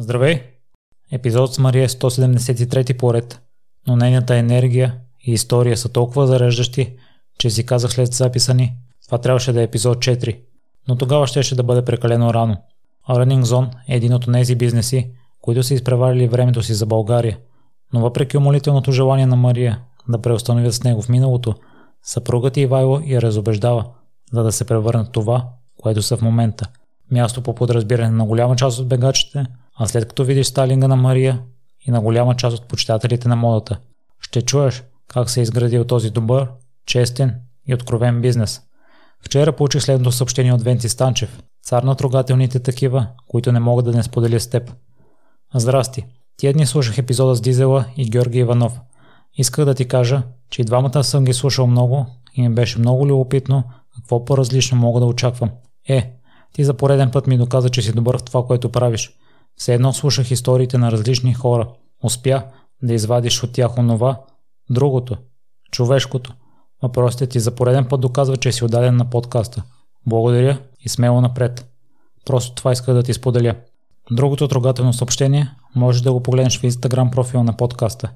Здравей! Епизод с Мария е 173 поред, но нейната енергия и история са толкова зареждащи, че си казах след записа ни, това трябваше да е епизод 4, но тогава щеше да бъде прекалено рано. А Running Zone е един от тези бизнеси, които са изпреварили времето си за България, но въпреки умолителното желание на Мария да преустановят с него в миналото, съпругът и Ивайло я разобеждава, за да се превърнат това, което са в момента. Място по подразбиране на голяма част от бегачите – а след като видиш сталинга на Мария и на голяма част от почитателите на модата, ще чуеш как се е изградил този добър, честен и откровен бизнес. Вчера получих следното съобщение от Венци Станчев, цар на трогателните такива, които не могат да не споделя с теб. Здрасти. Тия дни слушах епизода с Дизела и Георги Иванов. Исках да ти кажа, че и двамата съм ги слушал много и ми беше много любопитно какво по-различно мога да очаквам. Е, ти за пореден път ми доказа, че си добър в това, което правиш. Все едно слушах историите на различни хора. Успя да извадиш от тях онова, другото, човешкото. Въпросите ти за пореден път доказва, че си отдаден на подкаста. Благодаря и смело напред. Просто това иска да ти споделя. Другото трогателно съобщение можеш да го погледнеш в инстаграм профила на подкаста.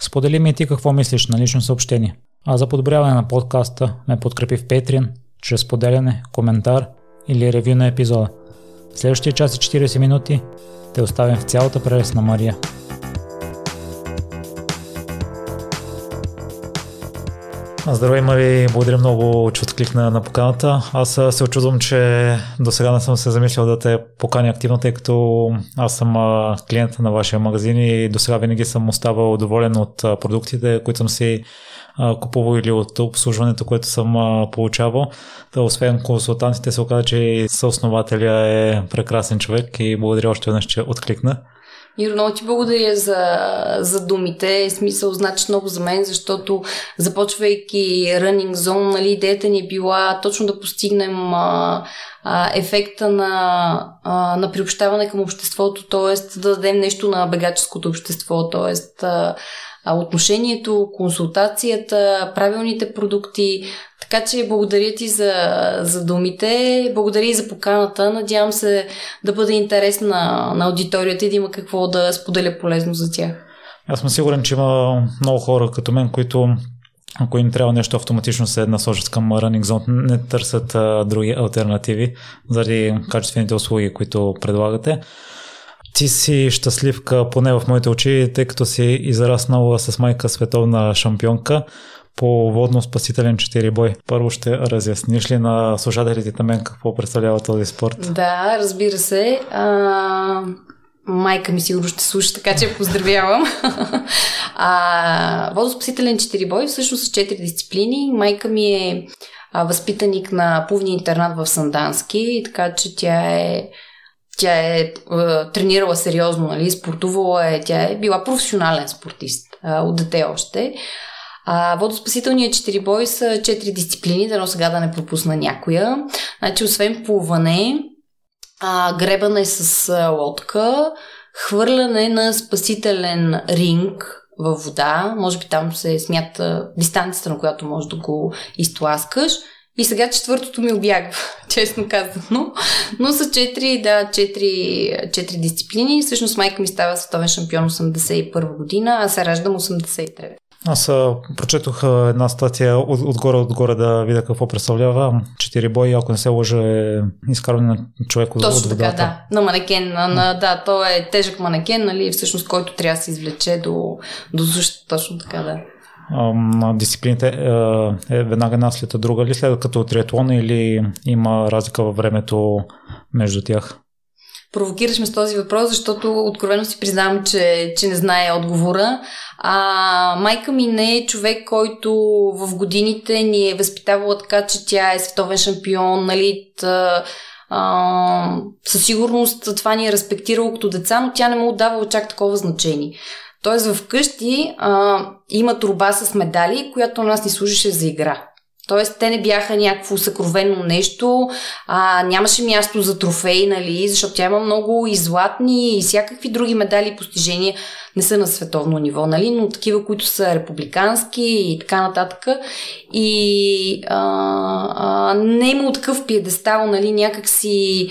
Сподели ми и ти какво мислиш на лично съобщение. А за подобряване на подкаста ме подкрепи в Patreon, чрез споделяне, коментар или ревю на епизода. В следващия час и 40 минути те оставим в цялата прелест на Мария. Здравей, Мари, благодаря много, че откликна на поканата. Аз се очудвам, че до сега не съм се замислял да те поканя активно, тъй като аз съм клиент на вашия магазин и до сега винаги съм оставал доволен от продуктите, които съм си купувал или от обслужването, което съм получавал. Та, освен консултантите се оказа, че съоснователя е прекрасен човек и благодаря още веднъж, че откликна. Иро, много ти благодаря за, за думите. Смисъл значи много за мен, защото започвайки Running Zone, нали, идеята ни е била точно да постигнем а, а, ефекта на, а, на приобщаване към обществото, т.е. да дадем нещо на бегаческото общество, т.е отношението, консултацията, правилните продукти. Така че благодаря ти за, за думите, благодаря и за поканата. Надявам се да бъде интересна на, аудиторията и да има какво да споделя полезно за тях. Аз съм сигурен, че има много хора като мен, които ако им трябва нещо автоматично се насочат към Running Zone, не търсят а, други альтернативи заради качествените услуги, които предлагате ти си щастливка, поне в моите очи, тъй като си израснала с майка световна шампионка по водно-спасителен четирибой. Първо ще разясниш ли на слушателите на мен какво представлява този спорт? Да, разбира се. А, майка ми сигурно ще слуша, така че поздравявам. а, водоспасителен четирибой всъщност са четири дисциплини. Майка ми е възпитаник на плувния интернат в Сандански, така че тя е тя е, е тренирала сериозно, нали, спортувала е, тя е била професионален спортист е, от дете още. А, водоспасителният четирибой са четири дисциплини, дано сега да не пропусна някоя. Значи, освен плуване, а, гребане с а, лодка, хвърляне на спасителен ринг във вода, може би там се смята дистанцията, на която можеш да го изтласкаш – и сега четвъртото ми обягва, честно казано. Но са четири, да, четири, четири дисциплини. Всъщност майка ми става световен шампион 81 година, а се раждам 83. Аз прочетох една статия от, отгоре отгоре да видя какво представлява. Четири бои, ако не се лъжа, е изкарване на човек от Точно така, да. На манекен. На, на, да, то е тежък манекен, нали, всъщност, който трябва да се извлече до, до сушата. Точно така, да на дисциплините е, е веднага една след друга ли след като триатлон или има разлика във времето между тях? Провокираш ме с този въпрос, защото откровено си признавам, че, че не знае отговора. А, майка ми не е човек, който в годините ни е възпитавала така, че тя е световен шампион, нали, със сигурност това ни е респектирало като деца, но тя не му отдавала чак такова значение. Тоест вкъщи а, има труба с медали, която у нас ни служеше за игра. Тоест, те не бяха някакво съкровено нещо, а, нямаше място за трофеи, нали, защото тя има много и златни и всякакви други медали и постижения, не са на световно ниво, нали, но такива, които са републикански и така нататък. И а, а, не е имало такъв пиедестал, нали, някакси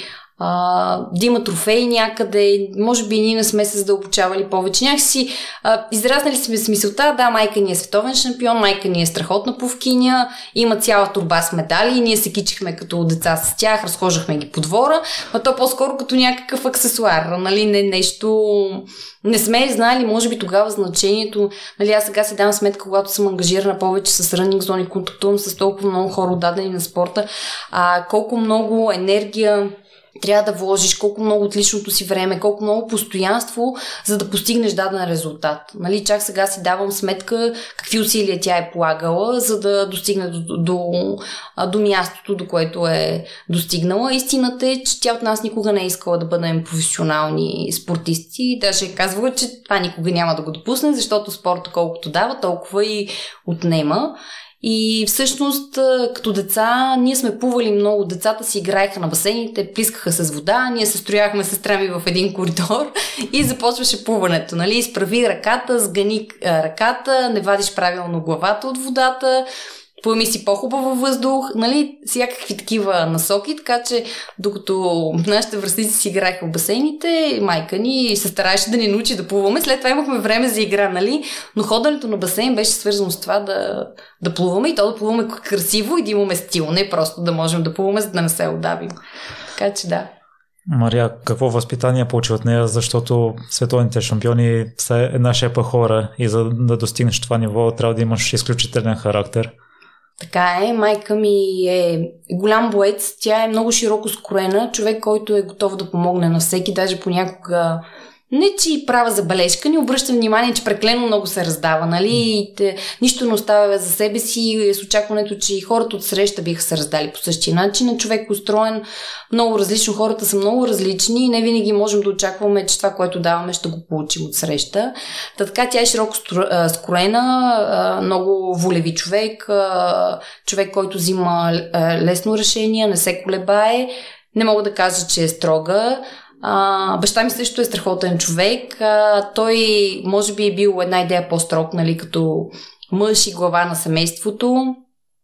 да има трофеи някъде, може би ние не сме се задълбочавали повече. Някакси а, изразнали сме смисълта, да, майка ни е световен шампион, майка ни е страхотна повкиня, има цяла турба с медали и ние се кичихме като деца с тях, разхождахме ги по двора, а то по-скоро като някакъв аксесуар, нали, не нещо... Не сме знали, може би тогава значението, нали, аз сега си давам сметка, когато съм ангажирана повече с рънинг зони, контактувам с толкова много хора, отдадени на спорта, а колко много енергия трябва да вложиш колко много от личното си време, колко много постоянство, за да постигнеш даден резултат. Нали, чак сега си давам сметка какви усилия тя е полагала, за да достигне до, до, до мястото, до което е достигнала. Истината е, че тя от нас никога не е искала да бъдем професионални спортисти. Даже е казвала, че това никога няма да го допусне, защото спорта колкото дава, толкова и отнема. И всъщност, като деца, ние сме плували много. Децата си играеха на басейните, плискаха с вода, ние се строяхме сестра ми в един коридор и започваше плуването. Нали? Изправи ръката, сгани ръката, не вадиш правилно главата от водата, поеми си по-хубаво въздух, нали, всякакви такива насоки, така че докато нашите връзници си играеха в басейните, майка ни се стараеше да ни научи да плуваме. След това имахме време за игра, нали, но ходенето на басейн беше свързано с това да, да плуваме и то да плуваме красиво и да имаме стил, не просто да можем да плуваме, за да не се отдавим. Така че да. Мария, какво възпитание получи от нея, защото световните шампиони са една шепа хора и за да достигнеш това ниво трябва да имаш изключителен характер. Така е, майка ми е голям боец, тя е много широко скорена, човек, който е готов да помогне на всеки, даже понякога не, че и права забележка, ни обръща внимание, че преклено много се раздава, нали? И те, нищо не оставя за себе си с очакването, че и хората от среща биха се раздали по същия начин. Човек е устроен много различно, хората са много различни и не винаги можем да очакваме, че това, което даваме, ще го получим от среща. Та така тя е широко скроена, много волеви човек, човек, който взима лесно решение, не се колебае. Не мога да кажа, че е строга, а, баща ми също е страхотен човек. А, той може би е бил една идея по-строг, нали, като мъж и глава на семейството.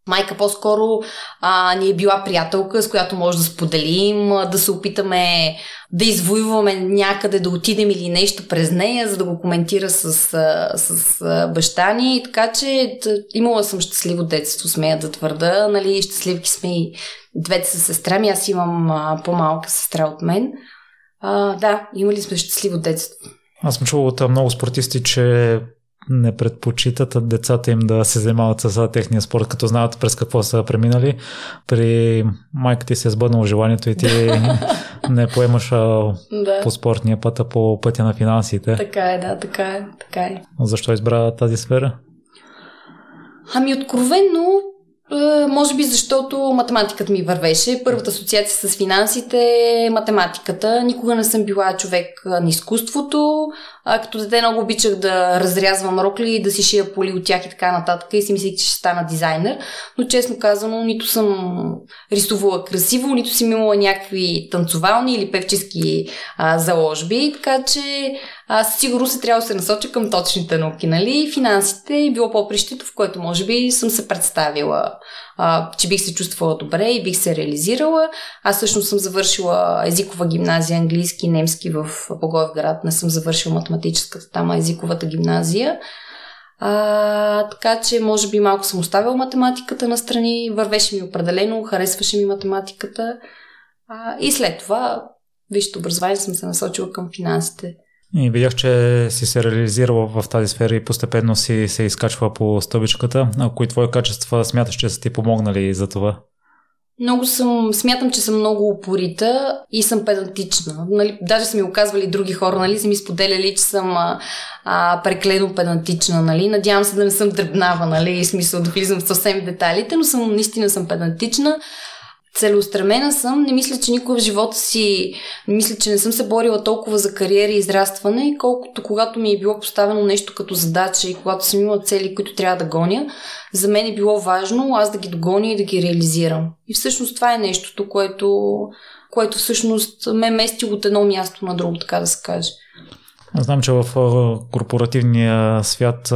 Майка по-скоро а, ни е била приятелка, с която може да споделим, да се опитаме да извоюваме някъде, да отидем или нещо през нея, за да го коментира с, с, баща ни. Така че имала съм щастливо детство, смея да твърда. Нали, щастливки сме и двете са сестра ми. Аз имам по-малка сестра от мен. А, да, имали сме щастливо детство. Аз съм чувал от много спортисти, че не предпочитат децата им да се занимават с техния спорт, като знаят през какво са преминали. При майка ти се е сбъднало желанието и ти не поемаш да. по спортния път, а по пътя на финансите. Така е, да, така е. Така е. Защо избра тази сфера? Ами откровенно може би защото математиката ми вървеше. Първата асоциация с финансите е математиката. Никога не съм била човек на изкуството. А, като дете много обичах да разрязвам рокли и да си шия поли от тях и така нататък и си мислех, че ще стана дизайнер. Но честно казано, нито съм рисувала красиво, нито си имала някакви танцовални или певчески а, заложби. Така че аз сигурно се трябва да се насоча към точните науки, нали? Финансите е било по-прището, в което може би съм се представила, че бих се чувствала добре и бих се реализирала. Аз всъщност съм завършила езикова гимназия, английски немски в Богоевград. Не съм завършила математическата, там езиковата гимназия. А, така че, може би, малко съм оставила математиката на страни. Вървеше ми определено, харесваше ми математиката. А, и след това, висшето образование съм се насочила към финансите. И видях, че си се реализирала в тази сфера и постепенно си се изкачва по стъбичката. А кои твои качества смяташ, че са ти помогнали за това? Много съм, смятам, че съм много упорита и съм педантична. Нали, даже са ми оказвали други хора, нали, са ми споделяли, че съм а, а, преклено педантична, нали. Надявам се да не съм дръбнава, нали, и смисъл да влизам в съвсем детайлите, но съм, наистина съм педантична целеустремена съм. Не мисля, че никога в живота си, не мисля, че не съм се борила толкова за кариера и израстване, колкото когато ми е било поставено нещо като задача и когато съм имала цели, които трябва да гоня, за мен е било важно аз да ги догоня и да ги реализирам. И всъщност това е нещото, което, което всъщност ме мести от едно място на друго, така да се каже. Знам, че в корпоративния свят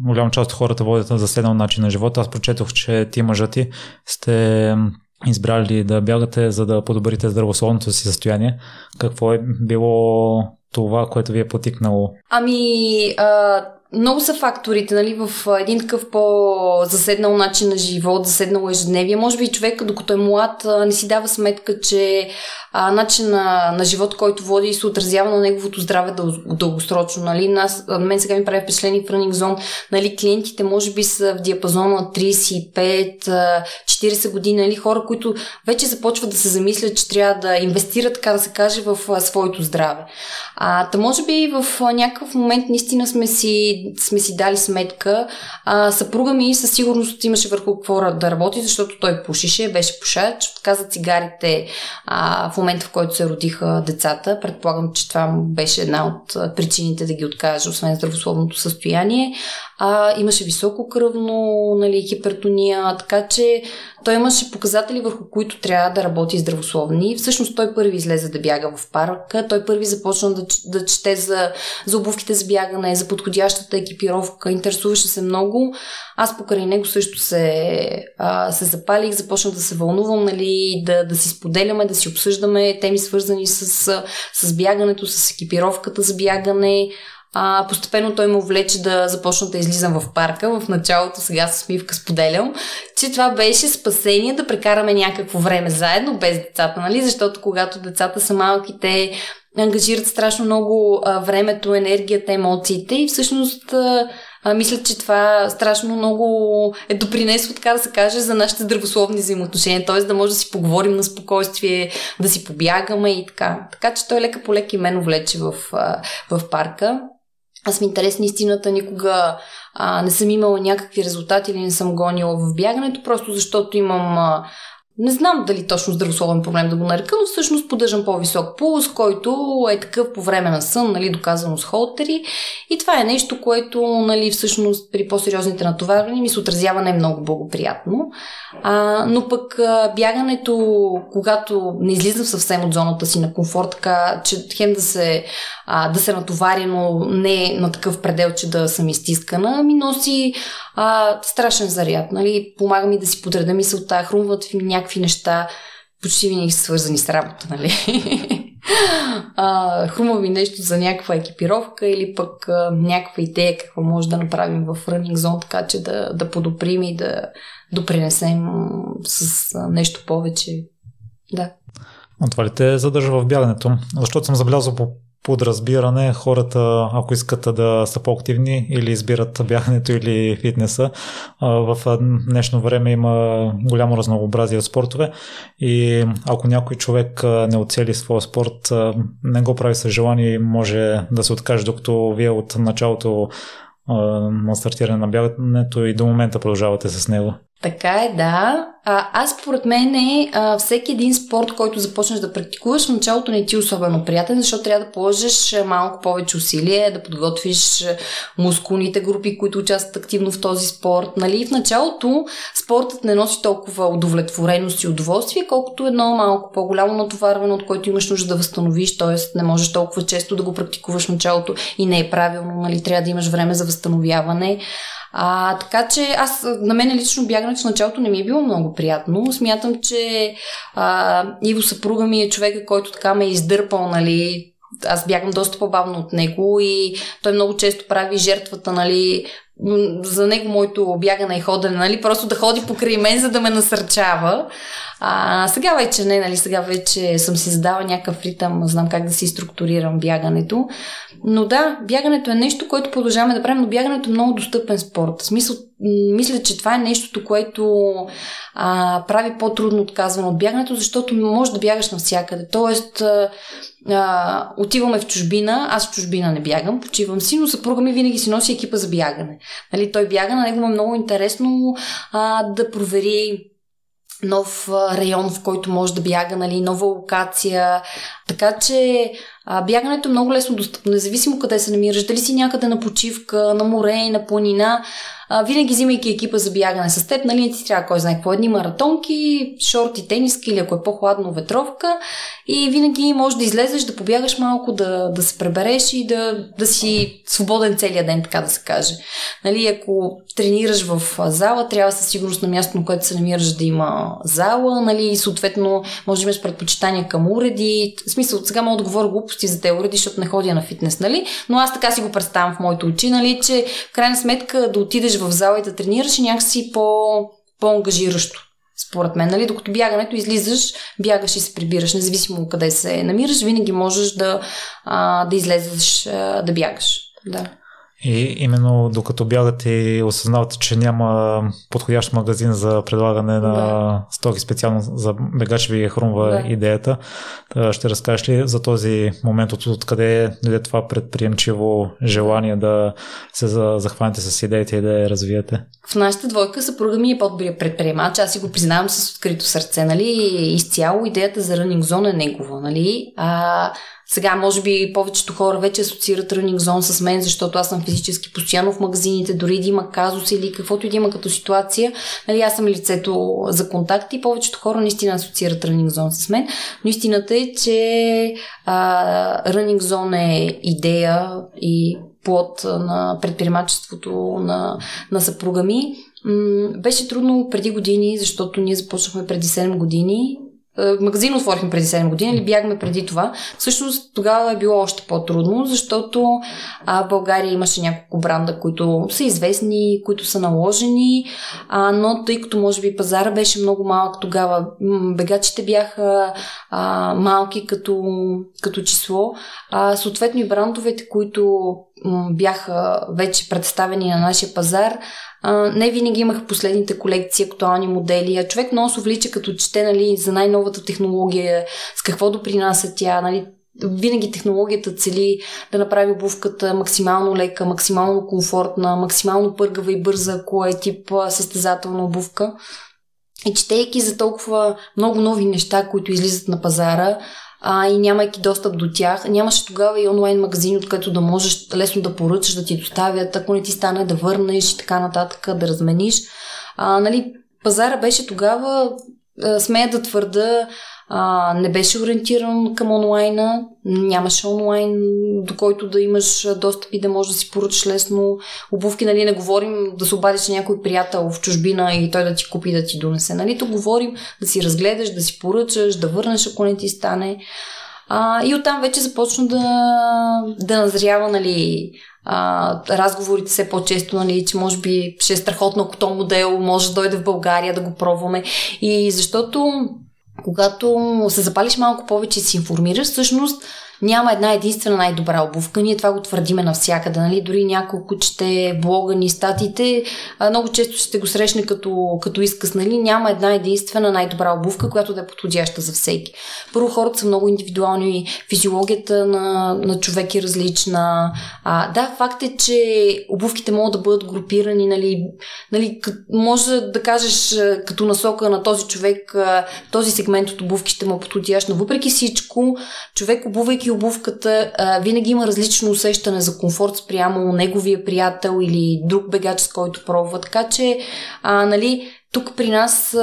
голяма част от хората водят на заседнал начин на живота. Аз прочетох, че ти мъжа ти сте избрали да бягате, за да подобрите здравословното си състояние. Какво е било това, което ви е потикнало? Ами, а, много са факторите, нали, в един такъв по-заседнал начин на живот, заседнало ежедневие. Може би човек, докато е млад, не си дава сметка, че а, начин на, на живот, който води се отразява на неговото здраве дъл, дългосрочно. Нали. Нас, мен сега ми прави впечатление в Running Zone. Нали, клиентите може би са в диапазона 35-40 години. Нали, хора, които вече започват да се замислят, че трябва да инвестират, така да се каже, в а, своето здраве. А, та може би в а, някакъв момент наистина сме си сме си дали сметка. А, съпруга ми със сигурност имаше върху какво да работи, защото той пушише, беше пушач. Отказа цигарите а, в момента, в който се родиха децата. Предполагам, че това беше една от причините да ги откаже, освен здравословното състояние. А, имаше високо кръвно, нали, хипертония, така че той имаше показатели, върху които трябва да работи здравословни. Всъщност той първи излезе да бяга в парка, той първи започна да, да чете за, за обувките за бягане, за подходящата екипировка, интересуваше се много. Аз покрай него също се, а, се запалих, започнах да се вълнувам, нали, да, да си споделяме, да си обсъждаме теми свързани с, с бягането, с екипировката за бягане. А, постепенно той ме влече да започна да излизам в парка. В началото сега с Мивка споделям, че това беше спасение да прекараме някакво време заедно без децата, нали? Защото когато децата са малки, те ангажират страшно много а, времето, енергията, емоциите и всъщност а, а, мисля, че това страшно много е допринесло, така да се каже, за нашите здравословни взаимоотношения, т.е. да може да си поговорим на спокойствие, да си побягаме и така. Така че той лека по лека и мен влече в, в парка. Аз ми интересна истината, никога а, не съм имала някакви резултати или не съм гонила в бягането, просто защото имам а, не знам дали точно здравословен проблем да го нарека, но всъщност поддържам по-висок пулс, който е такъв по време на сън, нали, доказано с холтери. И това е нещо, което нали, всъщност при по-сериозните натоварвания ми се отразява не много благоприятно. А, но пък а, бягането, когато не излизам съвсем от зоната си на комфорт, така че хем да се, а, да се натовари, но не на такъв предел, че да съм изтискана, ми носи а, страшен заряд. Нали? Помага ми да си подреда мисълта, хрумват ми някакви неща, почти винаги свързани с работа. Нали? а, хрума ми нещо за някаква екипировка или пък а, някаква идея какво може да направим в Running Zone, така че да, да подобрим и да допринесем с нещо повече. Да. А това ли те задържа в бягането? Защото съм забелязал по подразбиране хората, ако искат да са по-активни или избират бягането или фитнеса. В днешно време има голямо разнообразие от спортове и ако някой човек не оцели своя спорт, не го прави с желание и може да се откаже, докато вие от началото на стартиране на бягането и до момента продължавате с него. Така е, да. А, аз според мен е а, всеки един спорт, който започнеш да практикуваш, в началото не ти е особено приятен, защото трябва да положиш малко повече усилие, да подготвиш мускулните групи, които участват активно в този спорт. Нали? В началото спортът не носи толкова удовлетвореност и удоволствие, колкото едно малко по-голямо натоварване, от което имаш нужда да възстановиш, т.е. не можеш толкова често да го практикуваш в началото и не е правилно, нали? трябва да имаш време за възстановяване. А, така че аз, на мен лично бягането в началото не ми е било много приятно. Смятам, че а, Иво съпруга ми е човека, който така ме е издърпал, нали, аз бягам доста по-бавно от него и той много често прави жертвата, нали, за него моето бягане и ходене, нали, просто да ходи покрай мен, за да ме насърчава. А, сега вече не, нали, сега вече съм си задала някакъв ритъм, знам как да си структурирам бягането. Но да, бягането е нещо, което продължаваме да правим, но бягането е много достъпен спорт. В смисъл, мисля, че това е нещото, което а, прави по-трудно отказване от бягането, защото може да бягаш навсякъде. Тоест, а, отиваме в чужбина, аз в чужбина не бягам, почивам си, но съпруга ми винаги си носи екипа за бягане. Нали, той бяга, на него му е много интересно а, да провери нов район, в който може да бяга, нали, нова локация. Така че а, бягането е много лесно достъпно, независимо къде се намираш, дали си някъде на почивка, на море, на планина, а, винаги взимайки екипа за бягане с теб, нали ти трябва кой знае какво, едни маратонки, шорти, тениски или ако е по-хладно ветровка и винаги можеш да излезеш, да побягаш малко, да, да се пребереш и да, да си свободен целият ден, така да се каже. Нали, ако тренираш в зала, трябва със сигурност на място, на което се намираш да има зала, нали, и съответно може да имаш предпочитания към уреди. В смисъл, сега мога да говоря глупости за те уреди, защото не ходя на фитнес, нали? Но аз така си го представям в моите очи, нали, че в крайна сметка да отидеш в зала и да тренираш е някакси по, по-ангажиращо. Според мен, нали? Докато бягането излизаш, бягаш и се прибираш, независимо къде се намираш, винаги можеш да, а, да излезеш а, да бягаш. Да. И именно докато бягате и осъзнавате, че няма подходящ магазин за предлагане на да. стоки специално за бегачи ви е хрумва да. идеята, ще разкажеш ли за този момент от откъде е това предприемчиво желание да се захванете с идеите и да я развиете? В нашата двойка съпруга ми е по-добрия предприемач. Аз си го признавам с открито сърце. Нали? Изцяло идеята за Running Zone е негова. Нали? А, сега, може би, повечето хора вече асоциират Running Zone с мен, защото аз съм физически постоянно в магазините, дори да има казус или каквото и да има като ситуация. Нали, аз съм лицето за контакт и повечето хора наистина асоциират Running Zone с мен. Но истината е, че а, Running Zone е идея и плод на предприемачеството на, на съпруга ми. М- беше трудно преди години, защото ние започнахме преди 7 години магазин отворихме преди 7 години или бягаме преди това. Всъщност тогава е било още по-трудно, защото а, България имаше няколко бранда, които са известни, които са наложени, а, но тъй като може би пазара беше много малък тогава, бегачите бяха а, малки като, като число, а, съответно и брандовете, които бяха вече представени на нашия пазар, не винаги имах последните колекции, актуални модели, а човек много се влича като чете нали, за най-новата технология, с какво допринася тя, нали, винаги технологията цели да направи обувката максимално лека, максимално комфортна, максимално пъргава и бърза, ако е тип състезателна обувка. И четейки за толкова много нови неща, които излизат на пазара, а, и нямайки достъп до тях. Нямаше тогава и онлайн магазин, откъдето да можеш лесно да поръчаш, да ти доставят, ако не ти стане да върнеш и така нататък, да размениш. А, нали, пазара беше тогава, смея да твърда, а, не беше ориентиран към онлайна, нямаше онлайн, до който да имаш достъп и да можеш да си поръчаш лесно обувки, нали, не говорим да се обадиш на някой приятел в чужбина и той да ти купи да ти донесе, нали, то говорим да си разгледаш, да си поръчаш, да върнеш, ако не ти стане. А, и оттам вече започна да, да назрява, нали, а, разговорите все по-често, нали, че може би ще е страхотно, ако то модел може да дойде в България да го пробваме. И защото когато се запалиш малко повече и се информираш, всъщност няма една единствена най-добра обувка. Ние това го твърдиме навсякъде. Нали? Дори няколко чете блога ни, статите, много често ще го срещне като, като изказ. Нали? Няма една единствена най-добра обувка, която да е подходяща за всеки. Първо, хората са много индивидуални, физиологията на, на човек е различна. А, да, факт е, че обувките могат да бъдат групирани. Нали? Нали, може да кажеш като насока на този човек, този сегмент от обувки ще му е подходящ, но въпреки всичко, човек обувайки обувката, а, винаги има различно усещане за комфорт спрямо неговия приятел или друг бегач, с който пробва. Така че, а, нали, тук при нас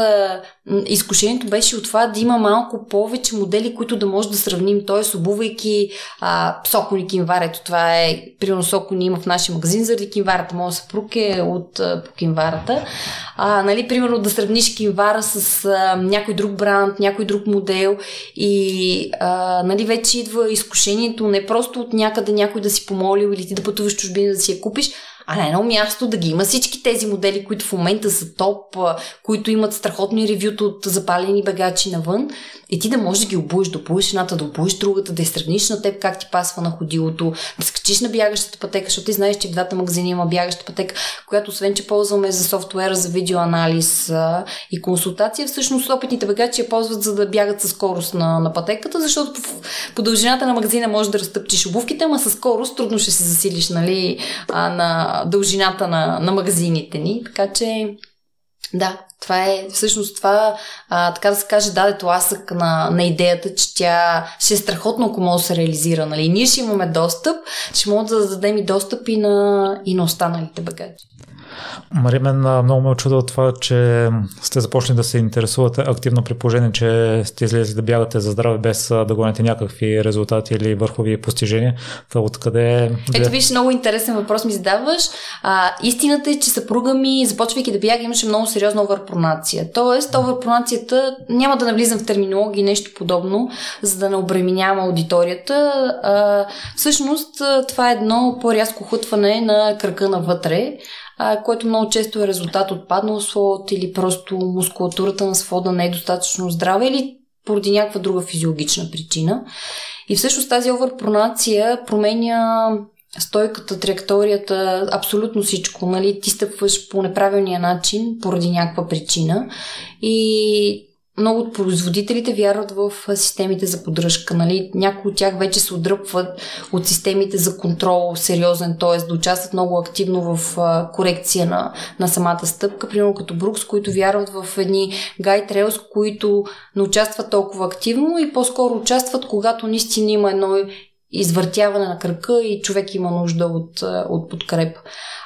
изкушението беше от това да има малко повече модели, които да може да сравним. Т.е. обувайки а, Сокони Кинвар, ето това е, примерно Сокони има в нашия магазин заради Кинварата, моят съпруг е от а, по Кинварата. А, нали, примерно да сравниш Кинвара с а, някой друг бранд, някой друг модел и а, нали, вече идва изкушението не просто от някъде някой да си помолил или ти да пътуваш чужбина да си я купиш, а на едно място да ги има всички тези модели, които в момента са топ, които имат страхотни ревюта от запалени бегачи навън и ти да можеш да ги обуеш, да обуеш едната, да обуеш другата, да я сравниш на теб как ти пасва на ходилото, да скачиш на бягащата пътека, защото ти знаеш, че в двата магазини има бягаща пътека, която освен, че ползваме за софтуера за видеоанализ и консултация, всъщност опитните бегачи я ползват за да бягат със скорост на, на пътеката, защото по, по дължината на магазина може да разтъпчиш обувките, ама със скорост трудно ще се засилиш нали, а, на дължината на, на магазините ни. Така че Да, това е всъщност това, а, така да се каже, даде тласък на, на идеята, че тя ще е страхотно, ако може да се реализира. Нали? Ние ще имаме достъп, ще можем да дадем и достъп и на, и на останалите багажи. Мари, мен много ме очудва това, че сте започнали да се интересувате активно при положение, че сте излезли да бягате за здраве без да гоните някакви резултати или върхови постижения. Това откъде... Ето виж, много интересен въпрос ми задаваш. А, истината е, че съпруга ми, започвайки да бяга, имаше много сериозна оверпронация. Тоест, оверпронацията, няма да навлизам в терминологии, нещо подобно, за да не обременявам аудиторията. А, всъщност, това е едно по-рязко хутване на кръка навътре което много често е резултат от паднал свод или просто мускулатурата на свода не е достатъчно здрава или поради някаква друга физиологична причина. И всъщност тази оверпронация променя стойката, траекторията, абсолютно всичко. Нали? Ти стъпваш по неправилния начин поради някаква причина и много от производителите вярват в системите за поддръжка. Нали? Някои от тях вече се отдръпват от системите за контрол сериозен, т.е. да участват много активно в корекция на, на самата стъпка, примерно като Брукс, които вярват в едни гайтрейлс, които не участват толкова активно и по-скоро участват, когато наистина има едно извъртяване на кръка и човек има нужда от, от подкреп.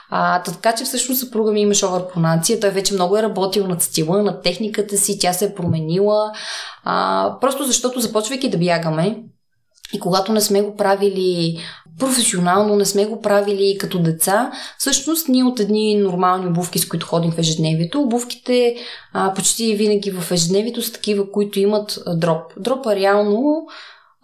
А, така че всъщност съпруга ми имаше оверпронация. Той вече много е работил над стила, над техниката си, тя се е променила. А, просто защото започвайки да бягаме, и когато не сме го правили професионално, не сме го правили като деца, всъщност ние от едни нормални обувки, с които ходим в ежедневието, обувките а, почти винаги в ежедневието са такива, които имат дроп. Дропа реално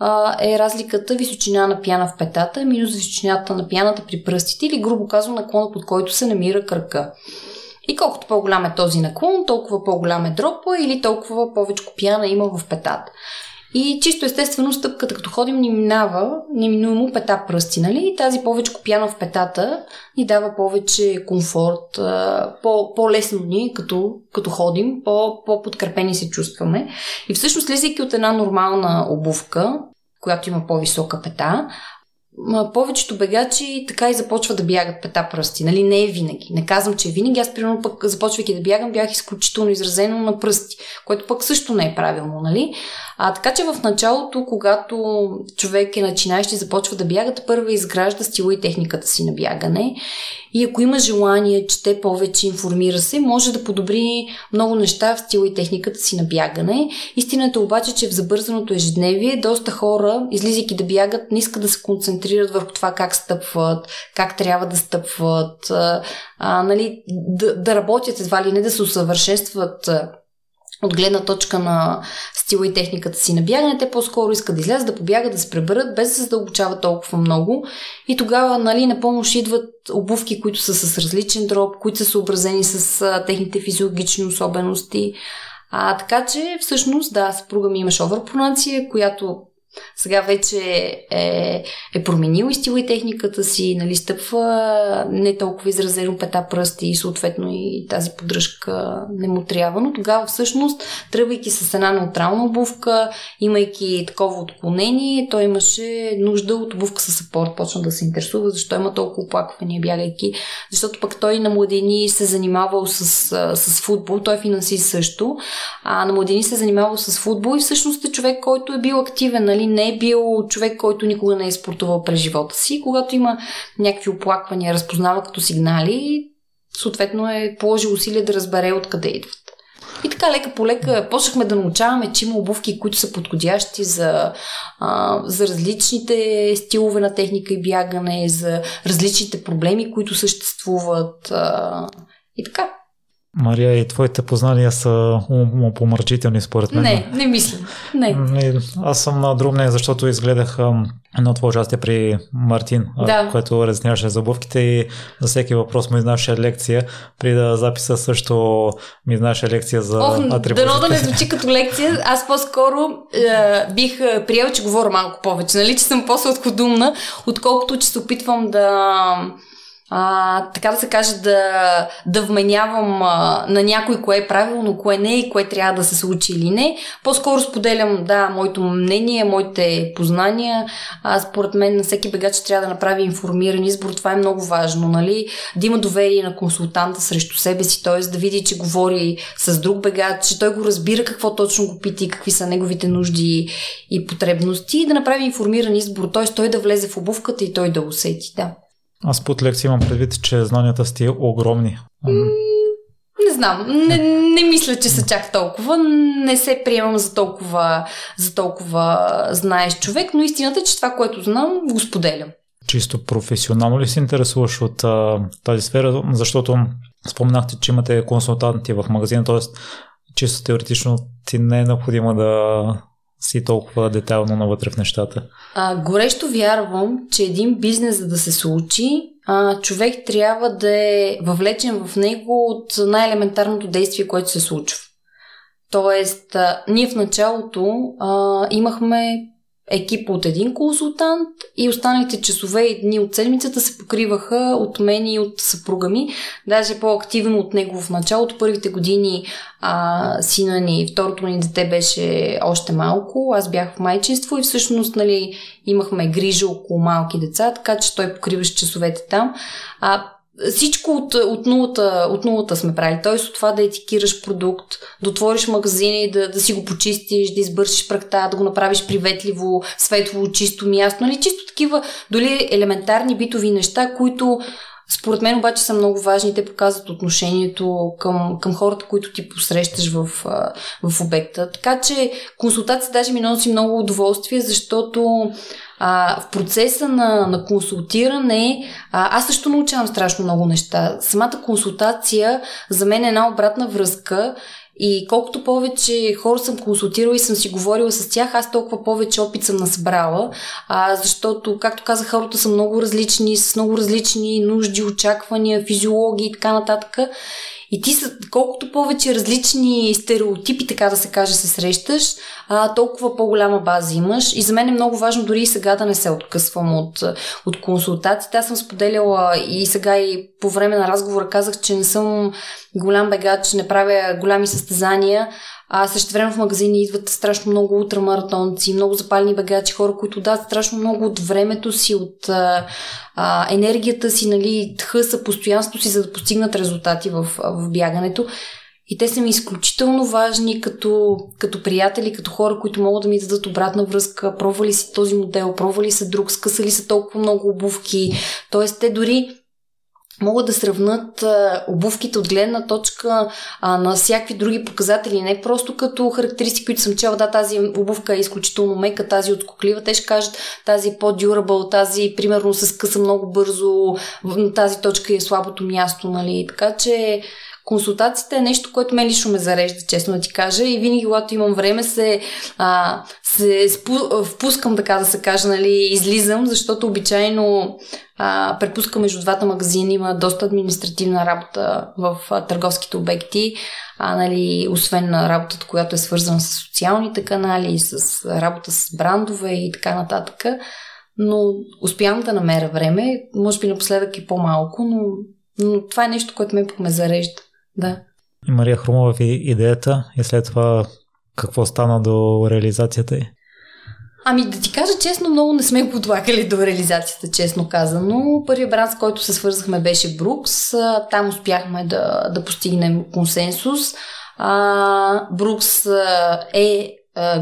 а, е разликата височина на пяна в петата минус височината на пяната при пръстите или грубо казвам наклона под който се намира кръка. И колкото по-голям е този наклон, толкова по-голям е дропа или толкова повече пяна има в петата. И чисто естествено стъпката, като ходим, ни минава неминуемо пета пръсти, нали? И тази повече пяна в петата ни дава повече комфорт, по, по-лесно ни, като, като ходим, по, по-подкрепени се чувстваме. И всъщност, слизайки от една нормална обувка, която има по-висока пета, повечето бегачи така и започват да бягат пета пръсти. Нали? Не е винаги. Не казвам, че е винаги. Аз, примерно, пък започвайки да бягам, бях изключително изразено на пръсти, което пък също не е правилно. Нали? А, така че в началото, когато човек е начинаещ и започва да бяга, първа изгражда стила и техниката си на бягане. И ако има желание, чете повече, информира се, може да подобри много неща в стила и техниката си на бягане. Истината обаче, че в забързаното ежедневие доста хора, излизайки да бягат, не искат да се концентрират върху това как стъпват, как трябва да стъпват, а, нали, да, да работят едва ли не да се усъвършенстват от гледна точка на стила и техниката си на бягане, те по-скоро искат да излязат, да побягат, да се преберат, без да се задълбочават толкова много. И тогава, нали, на помощ идват обувки, които са с различен дроп, които са съобразени с а, техните физиологични особености. А, така че, всъщност, да, съпруга ми имаше оверпронация, която сега вече е, е променил и стила и техниката си, нали, стъпва не толкова изразено пета пръсти и съответно и тази поддръжка не му трябва, но тогава всъщност, тръгвайки с една неутрална обувка, имайки такова отклонение, той имаше нужда от обувка с апорт, почна да се интересува защо има толкова оплаквания бягайки, защото пък той на младени се занимавал с, с футбол, той финансист също, а на младени се занимавал с футбол и всъщност е човек, който е бил активен, нали, нали, не е бил човек, който никога не е спортувал през живота си. Когато има някакви оплаквания, разпознава като сигнали, съответно е положил усилия да разбере откъде идват. И така лека по лека почнахме да научаваме, че има обувки, които са подходящи за, а, за различните стилове на техника и бягане, за различните проблеми, които съществуват. А, и така. Мария, и твоите познания са помърчителни според мен. Не, не мисля. Не. Аз съм на друг мнение, защото изгледах едно твое участие при Мартин, да. което разясняваше за обувките и за всеки въпрос му изнаше лекция. При да записа също ми изнаше лекция за Ох, атрибутите. Дано да не звучи като лекция. Аз по-скоро е, бих приел, че говоря малко повече. Нали, че съм по-сладкодумна, отколкото че се опитвам да а, така да се каже, да, да вменявам а, на някой кое е правилно, кое не и кое трябва да се случи или не. По-скоро споделям, да, моето мнение, моите познания. А, според мен на всеки бегач трябва да направи информиран избор. Това е много важно, нали? Да има доверие на консултанта срещу себе си, т.е. да види, че говори с друг бегач, че той го разбира какво точно го пита и какви са неговите нужди и потребности и да направи информиран избор, т.е. той да влезе в обувката и той да усети. Да. Аз под лекция имам предвид, че знанията сте огромни. Не знам, не, не мисля, че са чак толкова. Не се приемам за толкова, за толкова знаеш човек, но истината е, че това, което знам, го споделям. Чисто професионално ли се интересуваш от а, тази сфера? Защото споменахте, че имате консултанти в магазина, т.е. чисто теоретично ти не е необходимо да си толкова детайлно навътре в нещата? А, горещо вярвам, че един бизнес, за да се случи, а, човек трябва да е въвлечен в него от най-елементарното действие, което се случва. Тоест, а, ние в началото а, имахме екип от един консултант и останалите часове и дни от седмицата се покриваха от мен и от съпруга ми. Даже по-активно от него в началото. Първите години а, сина ни, второто ни дете беше още малко. Аз бях в майчинство и всъщност нали, имахме грижа около малки деца, така че той покриваше часовете там. А, всичко от, от, нулата, от нулата сме правили. Т.е. от това да етикираш продукт, да отвориш магазина и да, да си го почистиш, да избършиш практа, да го направиш приветливо, светло, чисто място. Нали? Чисто такива, доли елементарни битови неща, които според мен обаче са много важни. Те показват отношението към, към хората, които ти посрещаш в, в обекта. Така че консултация даже ми носи много удоволствие, защото а, в процеса на, на консултиране а, аз също научавам страшно много неща. Самата консултация за мен е една обратна връзка и колкото повече хора съм консултирала и съм си говорила с тях, аз толкова повече опит съм насъбрала, а, защото, както казах, хората са много различни, с много различни нужди, очаквания, физиологии и така нататък. И ти, са, колкото повече различни стереотипи, така да се каже, се срещаш, а, толкова по-голяма база имаш. И за мен е много важно дори и сега да не се откъсвам от, от консултациите. Аз съм споделяла и сега и по време на разговора казах, че не съм голям бегач, не правя голями състезания, а също време в магазини идват страшно много ултрамаратонци, много запалени бегачи, хора, които дадат страшно много от времето си, от а, енергията си, нали, тхъса, постоянството си, за да постигнат резултати в, в бягането. И те са ми изключително важни като, като приятели, като хора, които могат да ми дадат обратна връзка. Пробвали си този модел, пробвали са друг, скъсали са толкова много обувки. Тоест, те дори могат да сравнат обувките от гледна точка а, на всякакви други показатели, не просто като характеристики, които съм чела, да, тази обувка е изключително мека, тази отскоклива, те ще кажат тази е по-дюрабъл, тази примерно се скъса много бързо, тази точка е слабото място, нали, така че консултацията е нещо, което мен лично ме зарежда, честно да ти кажа. И винаги, когато имам време, се, а, се спу, впускам, така да се каже, нали, излизам, защото обичайно а, препуска между двата магазина, има доста административна работа в а, търговските обекти, а, нали, освен на работата, която е свързана с социалните канали, с работа с брандове и така нататък. Но успявам да намеря време, може би напоследък и по-малко, но, но това е нещо, което ме ме зарежда. Да. И Мария Хрумова ви идеята и след това какво стана до реализацията й? Ами да ти кажа честно, много не сме го отлагали до реализацията, честно казано. Първият бранд, с който се свързахме беше Брукс. Там успяхме да, да постигнем консенсус. А, Брукс е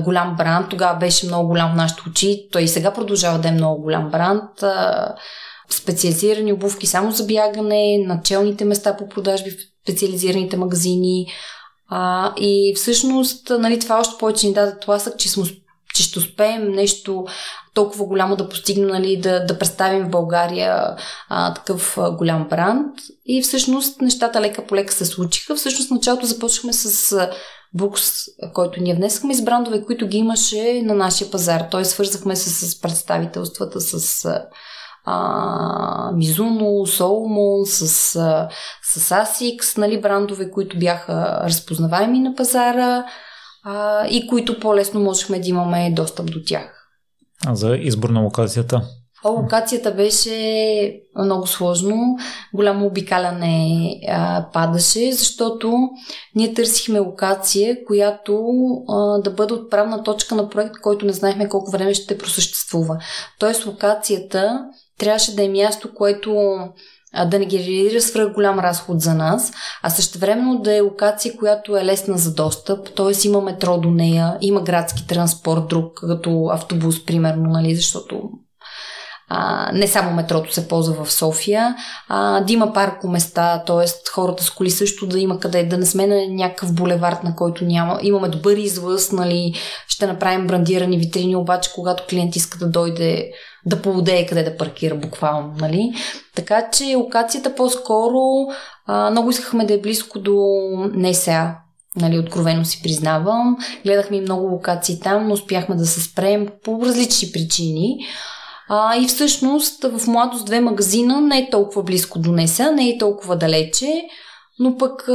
голям бранд. Тогава беше много голям в нашите очи. Той и сега продължава да е много голям бранд. Специализирани обувки само за бягане, началните места по продажби специализираните магазини. А, и всъщност, нали, това още повече ни даде тласък, че, сме, че ще успеем нещо толкова голямо да постигнем, нали, да, да представим в България а, такъв а, голям бранд. И всъщност нещата лека по лека се случиха. Всъщност началото започнахме с букс, който ние внесахме с брандове, които ги имаше на нашия пазар. Той свързахме се с представителствата, с а, Mizuno, Solomon, с, с Asics, нали, брандове, които бяха разпознаваеми на пазара а, и които по-лесно можехме да имаме достъп до тях. А за избор на локацията? О, локацията беше много сложно. Голямо обикаляне а, падаше, защото ние търсихме локация, която а, да бъде отправна точка на проект, който не знаехме колко време ще просъществува. Тоест локацията трябваше да е място, което да не генерира свръх голям разход за нас, а също времено да е локация, която е лесна за достъп, т.е. има метро до нея, има градски транспорт, друг, като автобус, примерно, нали, защото не само метрото се ползва в София, а, да има парко места, т.е. хората с коли също да има къде, да не сме на някакъв булевард, на който няма. Имаме добър излъз, нали, ще направим брандирани витрини, обаче когато клиент иска да дойде да поводее къде да паркира буквално, нали? Така че локацията по-скоро а, много искахме да е близко до НСА, нали, откровено си признавам. Гледахме и много локации там, но успяхме да се спрем по различни причини. А, и всъщност в Младост две магазина не е толкова близко до Неса, не е толкова далече, но пък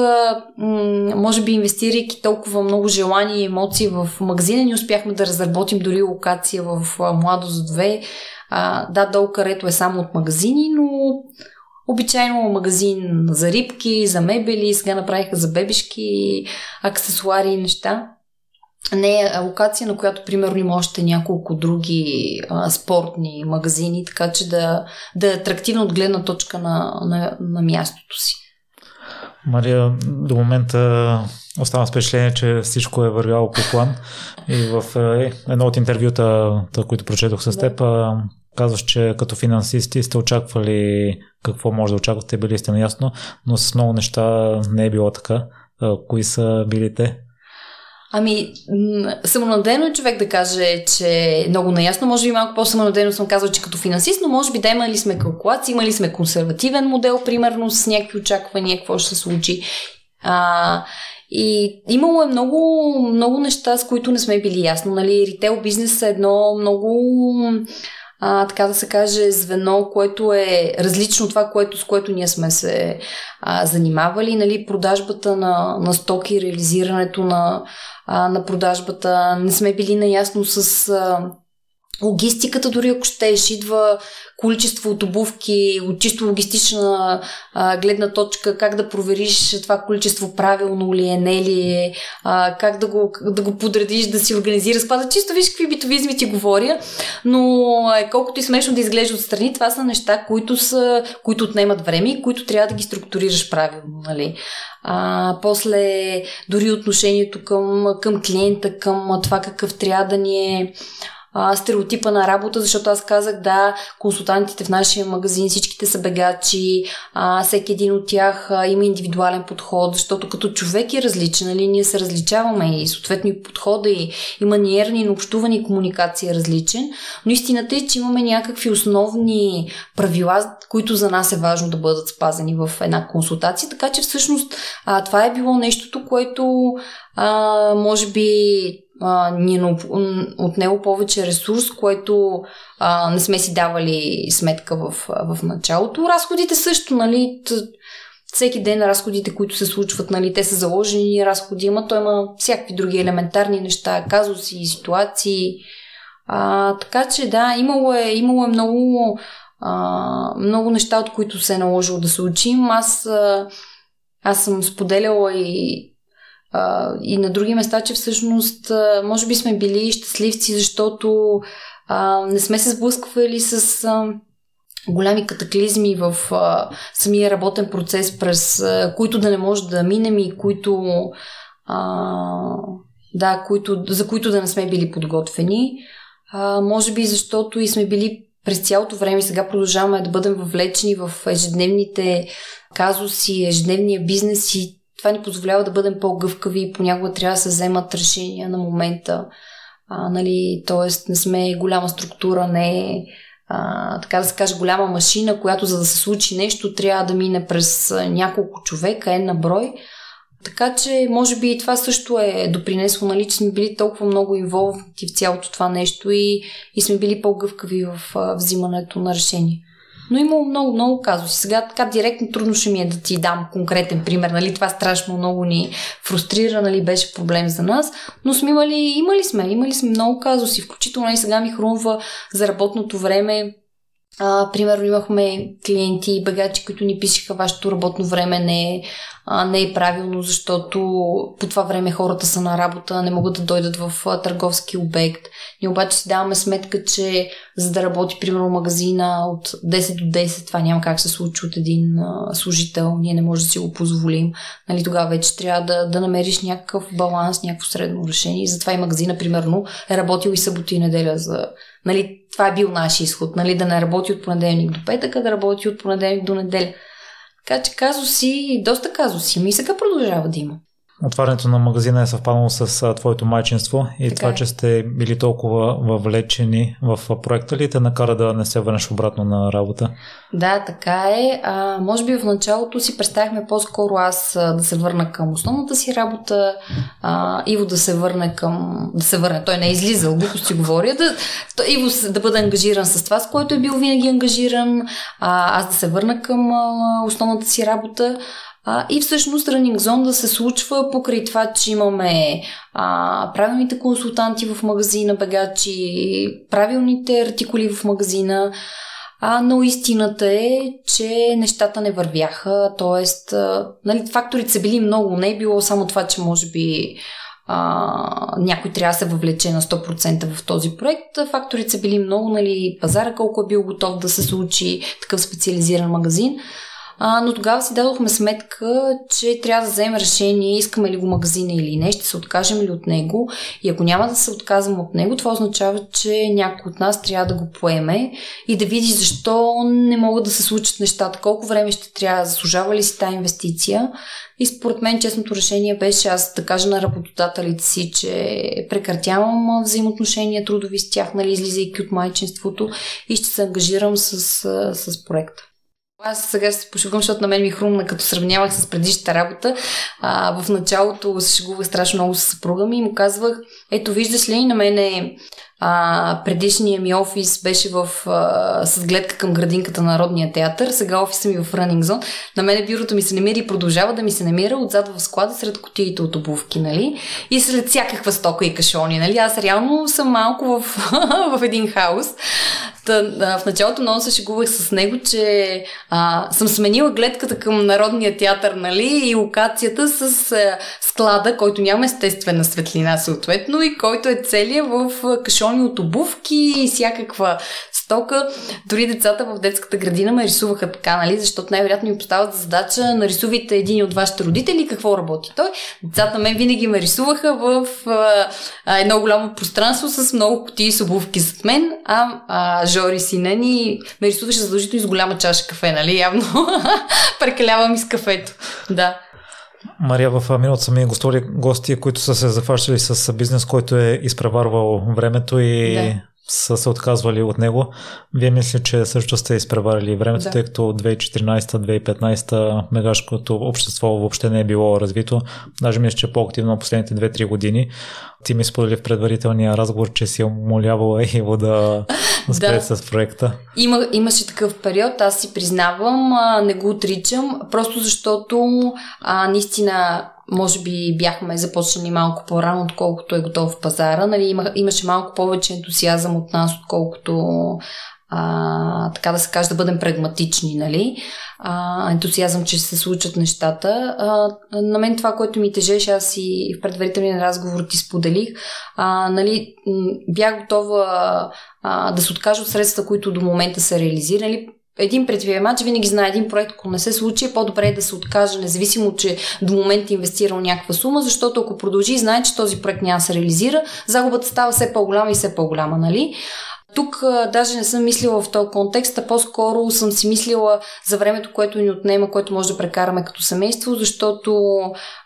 може би инвестирайки толкова много желания и емоции в магазина, ни успяхме да разработим дори локация в Младост 2. А, да, долу карето е само от магазини, но обичайно магазин за рибки, за мебели, сега направиха за бебешки, аксесуари и неща не е локация, на която примерно има още няколко други а, спортни магазини, така че да, да е атрактивно от гледна точка на, на, на мястото си. Мария, до момента остана впечатление, че всичко е вървяло по план и в е, едно от интервюта, които прочетох с теб, да. казваш, че като финансисти сте очаквали какво може да очаквате, били сте наясно, но с много неща не е било така. Кои са били те? Ами, самонадено е човек да каже, че е много наясно. Може би малко по-самонадено съм казал, че като финансист, но може би да имали сме калкулации, имали сме консервативен модел, примерно с някакви очаквания, какво ще се случи. А, и имало е много, много неща, с които не сме били ясно. Нали? Ритейл бизнес е едно много а, така да се каже, звено, което е различно от това, което, с което ние сме се а, занимавали. Нали, продажбата на, на стоки, реализирането на, а, на продажбата. Не сме били наясно с а, логистиката, дори ако щеш, идва количество от обувки, от чисто логистична а, гледна точка, как да провериш това количество правилно ли е, не ли е, а, как да го, да го подредиш, да си организира склада. Чисто виж какви битовизми ти говоря, но е, колкото и смешно да изглежда отстрани, това са неща, които, са, които отнемат време и които трябва да ги структурираш правилно. Нали? А, после дори отношението към, към клиента, към това какъв трябва да ни е стереотипа на работа, защото аз казах да, консултантите в нашия магазин, всичките са бегачи, а, всеки един от тях а, има индивидуален подход, защото като човек е различен, нали, ние се различаваме и съответно и подхода и, и маниерни, и общуване и комуникация е различен, но истината е, че имаме някакви основни правила, които за нас е важно да бъдат спазени в една консултация, така че всъщност а, това е било нещото, което а, може би ни е от него повече ресурс, което а, не сме си давали сметка в, в началото. Разходите също, нали, всеки ден разходите, които се случват, нали, те са заложени разходи, ама той има всякакви други елементарни неща, казуси, ситуации. А, така че да, имало е, имало е много, а, много неща, от които се е наложило да се учим. Аз, а, аз съм споделяла и и на други места, че всъщност може би сме били щастливци, защото а, не сме се сблъсквали с а, голями катаклизми в а, самия работен процес, през а, които да не може да минем и които, а, да, които, за които да не сме били подготвени. А, може би защото и сме били през цялото време сега продължаваме да бъдем въвлечени в ежедневните казуси, ежедневния бизнес и това ни позволява да бъдем по-гъвкави и понякога трябва да се вземат решения на момента. А, нали, тоест не сме голяма структура, не а, така да се каже голяма машина, която за да се случи нещо трябва да мине през няколко човека, една брой. Така че, може би и това също е допринесло, нали, че сме били толкова много инволвнати в цялото това нещо и, и сме били по-гъвкави в а, взимането на решение. Но има много, много казуси. Сега така директно трудно ще ми е да ти дам конкретен пример. Нали? Това страшно много ни фрустрира, нали? беше проблем за нас. Но сме имали, имали сме, имали сме много казуси. Включително и сега ми хрумва за работното време А, примерно имахме клиенти и багачи, които ни пишеха вашето работно време не е, а, не е правилно, защото по това време хората са на работа, не могат да дойдат в а, търговски обект. Ние обаче си даваме сметка, че за да работи, примерно, магазина от 10 до 10, това няма как се случи от един а, служител. Ние не можем да си го позволим. Нали, тогава вече трябва да, да намериш някакъв баланс, някакво средно решение. Затова и магазина, примерно, е работил и събота и неделя за Нали, това е бил наш изход, нали, да не работи от понеделник до петък, а да работи от понеделник до неделя. Така че казуси, доста казуси, ми сега продължава да има отварянето на магазина е съвпаднало с твоето майчинство и така това, е. че сте били толкова въвлечени в проекта ли те накара да не се върнеш обратно на работа? Да, така е. А, може би в началото си представяхме по-скоро аз да се върна към основната си работа, а, Иво да се върне към... да се върне. Той не е излизал, глупости говоря. Да, то, Иво да бъде ангажиран с това, с което е бил винаги ангажиран, а, аз да се върна към а, основната си работа. А, и всъщност Running Zone да се случва покрай това, че имаме а, правилните консултанти в магазина, багачи, правилните артикули в магазина. А, но истината е, че нещата не вървяха, т.е. Нали, факторите са били много, не е било само това, че може би а, някой трябва да се въвлече на 100% в този проект. Факторите са били много, нали, пазара колко е бил готов да се случи такъв специализиран магазин. А, но тогава си дадохме сметка, че трябва да вземем решение, искаме ли го магазина или не, ще се откажем ли от него. И ако няма да се отказвам от него, това означава, че някой от нас трябва да го поеме и да види защо не могат да се случат нещата, колко време ще трябва, заслужава ли си тази инвестиция. И според мен честното решение беше аз да кажа на работодателите си, че прекратявам взаимоотношения трудови с тях, нали, излизайки от майчинството и ще се ангажирам с, с проекта. Аз сега се пошугвам, защото на мен ми хрумна, като сравнявах с предишната работа. А, в началото се шегувах страшно много с съпруга ми и му казвах, ето виждаш ли, на мен е а, предишният ми офис беше в, а, с гледка към градинката на Народния театър, сега офиса ми е в Running Zone. На мен бюрото ми се намира и продължава да ми се намира отзад в склада сред котиите от обувки, нали? И след всякаква стока и кашони, нали? Аз реално съм малко в, в един хаос. Та, в началото много се шегувах с него, че а, съм сменила гледката към Народния театър, нали, и локацията с а, склада, който няма естествена светлина съответно и който е целия в кашони от обувки и всякаква стока. Дори децата в детската градина ме рисуваха така, нали, защото най-вероятно ми поставят задача нарисувайте един от вашите родители какво работи той. Децата мен винаги ме рисуваха в а, едно голямо пространство с много кутии с обувки зад мен, а, а Жори сина ни ме рисуваше задължително с голяма чаша кафе, нали? Явно прекалявам и с кафето. Да. Мария, в миналото са ми гостували гости, които са се захващали с бизнес, който е изпреварвал времето и да са се отказвали от него. Вие мисля, че също сте изпреварили времето, да. тъй като 2014-2015 мегашкото общество въобще не е било развито. Даже мисля, че по-активно последните 2-3 години. Ти ми сподели в предварителния разговор, че си умолявала его да спре да. с проекта. Има, имаше такъв период, аз си признавам, а, не го отричам, просто защото а, наистина може би бяхме започнали малко по-рано, отколкото е готов пазара. Нали, има, имаше малко повече ентусиазъм от нас, отколкото а, така да се каже, да бъдем прагматични, нали? А, ентусиазъм, че се случат нещата. А, на мен това, което ми тежеше, аз и в предварителния разговор ти споделих, а, нали, бях готова а, да се откажа от средства, които до момента са реализирали един предприемач винаги знае един проект, ако не се случи, е по-добре да се откаже, независимо, че до момента е инвестирал някаква сума, защото ако продължи знае, че този проект няма да се реализира, загубата става все по-голяма и все по-голяма, нали? Тук а, даже не съм мислила в този контекст, а по-скоро съм си мислила за времето, което ни отнема, което може да прекараме като семейство, защото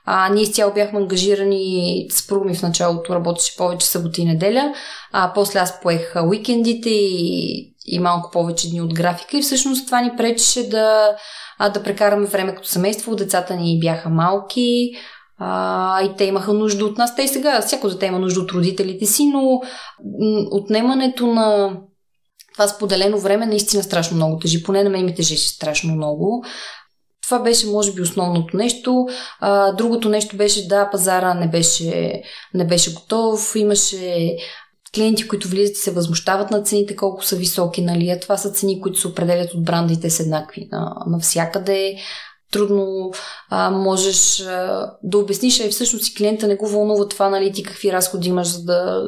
а, ние изцяло бяхме ангажирани, с ми в началото работеше повече събота и неделя, а после аз поех уикендите и и малко повече дни от графика и всъщност това ни пречеше да, да прекараме време като семейство. Децата ни бяха малки а, и те имаха нужда от нас. Те и сега, всяко дете има нужда от родителите си, но отнемането на това споделено време наистина страшно много тежи. Поне на мен ми тежеше страшно много. Това беше, може би, основното нещо. А, другото нещо беше, да, пазара не беше, не беше готов. Имаше клиенти, които влизат и се възмущават на цените, колко са високи, нали? А това са цени, които се определят от брандите с еднакви на, навсякъде трудно а, можеш а, да обясниш, а всъщност и клиента не го вълнува това, нали, ти какви разходи имаш, за да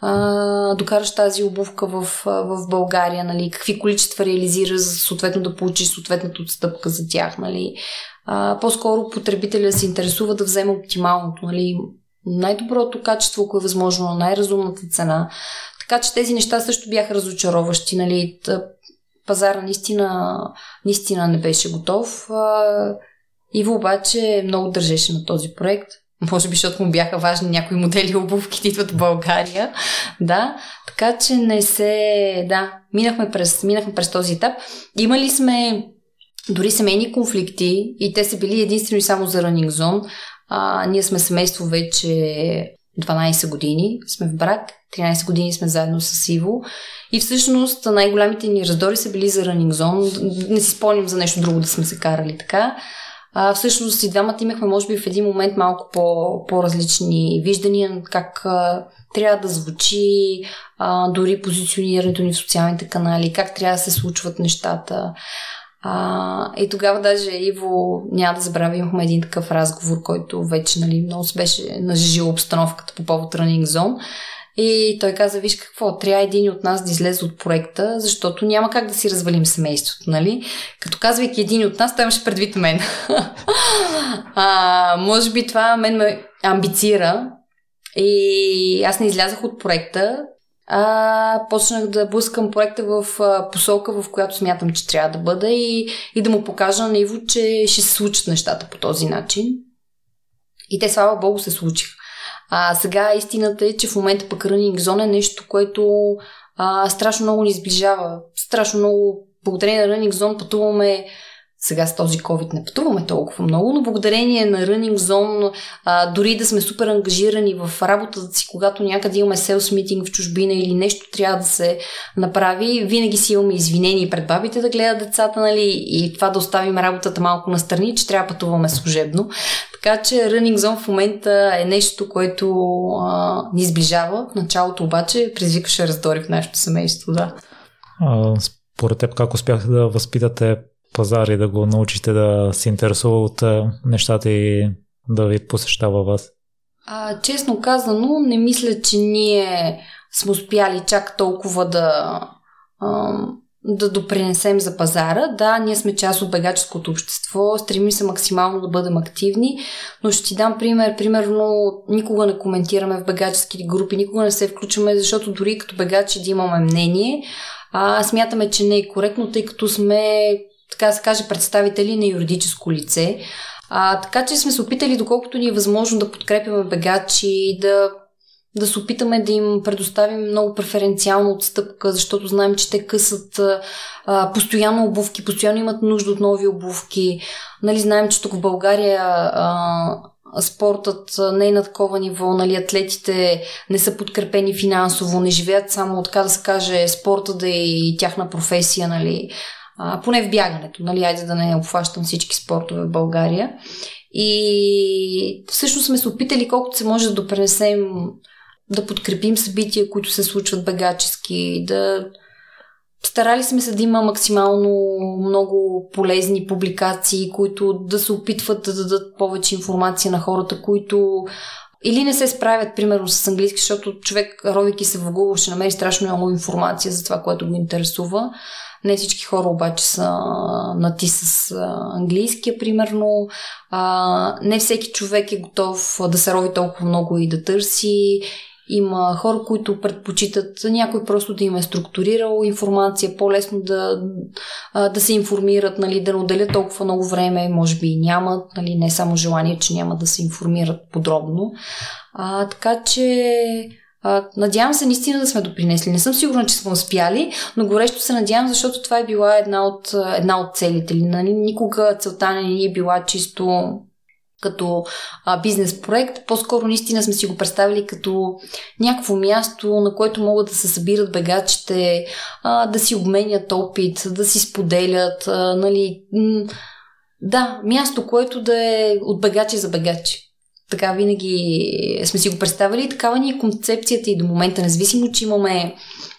а, докараш тази обувка в, в България, нали, какви количества реализира, съответно да получиш съответната отстъпка за тях, нали. А, по-скоро потребителя се интересува да вземе оптималното, нали, най-доброто качество, ако е възможно, най-разумната цена. Така че тези неща също бяха разочароващи. Нали пазара наистина, наистина не беше готов. Иво обаче много държеше на този проект. Може би, защото му бяха важни някои модели обувки, идват в България. Да, така че не се... Да, минахме през, минахме през този етап. Имали сме дори семейни конфликти и те са били единствено и само за Running Zone. А, ние сме семейство вече 12 години, сме в брак, 13 години сме заедно с Иво и всъщност най-голямите ни раздори са били за Running Zone. Не си спомням за нещо друго да сме се карали така. А, всъщност и двамата имахме, може би, в един момент малко по, по-различни виждания как а, трябва да звучи, а, дори позиционирането ни в социалните канали, как трябва да се случват нещата. А, и тогава даже Иво, няма да забравя, имахме един такъв разговор, който вече нали, много се беше нажижил обстановката по повод Running Zone. И той каза, виж какво, трябва един от нас да излезе от проекта, защото няма как да си развалим семейството, нали? Като казвайки един от нас, той имаше предвид мен. а, може би това мен ме амбицира и аз не излязах от проекта, а почнах да блъскам проекта в а, посока, в която смятам, че трябва да бъда и, и да му покажа на Иво, че ще се случат нещата по този начин. И те, слава Богу, се случиха. А сега истината е, че в момента пък Running Zone е нещо, което а, страшно много ни сближава. Страшно много, благодарение на Running Zone пътуваме сега с този COVID не пътуваме толкова много, но благодарение на Running Zone, а, дори да сме супер ангажирани в работата си, когато някъде имаме селс митинг в чужбина или нещо трябва да се направи, винаги си имаме извинени пред бабите да гледат децата, нали, и това да оставим работата малко на страни, че трябва да пътуваме служебно. Така че Running Zone в момента е нещо, което а, ни сближава. В началото обаче предизвикаше раздори в нашето семейство, да. А, според теб как успяхте да възпитате пазар и да го научите да се интересува от нещата и да ви посещава вас? А, честно казано, не мисля, че ние сме успяли чак толкова да, да допринесем за пазара. Да, ние сме част от бегаческото общество, стремим се максимално да бъдем активни, но ще ти дам пример. Примерно, никога не коментираме в бегачески групи, никога не се включваме, защото дори като бегачи да имаме мнение, а, смятаме, че не е коректно, тъй като сме така се каже, представители на юридическо лице. А, така че сме се опитали, доколкото ни е възможно да подкрепяме бегачи, да, да се опитаме да им предоставим много преференциална отстъпка, защото знаем, че те късат а, постоянно обувки, постоянно имат нужда от нови обувки. Нали, знаем, че тук в България а, спортът не е на такова ниво, нали, атлетите не са подкрепени финансово, не живеят само, така да се каже, спорта да е и тяхна професия, нали а, поне в бягането, нали, айде да не обхващам всички спортове в България. И всъщност сме се опитали колкото се може да допренесем, да подкрепим събития, които се случват бегачески, да Старали сме се да има максимално много полезни публикации, които да се опитват да дадат повече информация на хората, които или не се справят, примерно, с английски, защото човек, родейки се в Google, ще намери страшно много информация за това, което го интересува. Не всички хора обаче са на ти с английския, примерно. А, не всеки човек е готов да се рови толкова много и да търси. Има хора, които предпочитат някой просто да им е структурирал информация, по-лесно да, да се информират, нали, да не отделят толкова много време, може би и нямат, нали, не само желание, че няма да се информират подробно. А, така че надявам се наистина да сме допринесли. Не съм сигурна, че сме успяли, но горещо се надявам, защото това е била една от, една от целите. Никога целта не ни е била чисто като бизнес проект. По-скоро наистина сме си го представили като някакво място, на което могат да се събират бегачите, да си обменят опит, да си споделят. Нали, да, място, което да е от бегачи за бегачи. Така винаги сме си го представили. Такава ни е концепцията и до момента, независимо, че имаме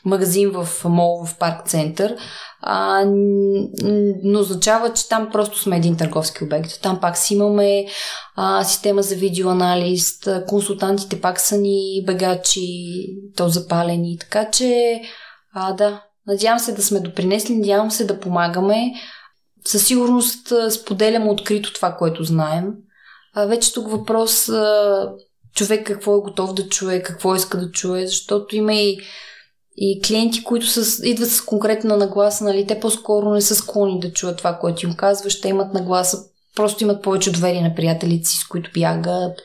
магазин в мол в парк център, а, но означава, че там просто сме един търговски обект. Там пак си имаме а, система за видеоанализ, консултантите пак са ни бегачи, то запалени. Така че, а, да, надявам се да сме допринесли, надявам се да помагаме. Със сигурност споделям открито това, което знаем. Вече тук въпрос човек какво е готов да чуе, какво иска да чуе, защото има и и клиенти, които са, идват с конкретна нагласа, нали, те по-скоро не са склонни да чуят това, което им казваш, те имат нагласа, просто имат повече доверие на приятелите си, с които бягат,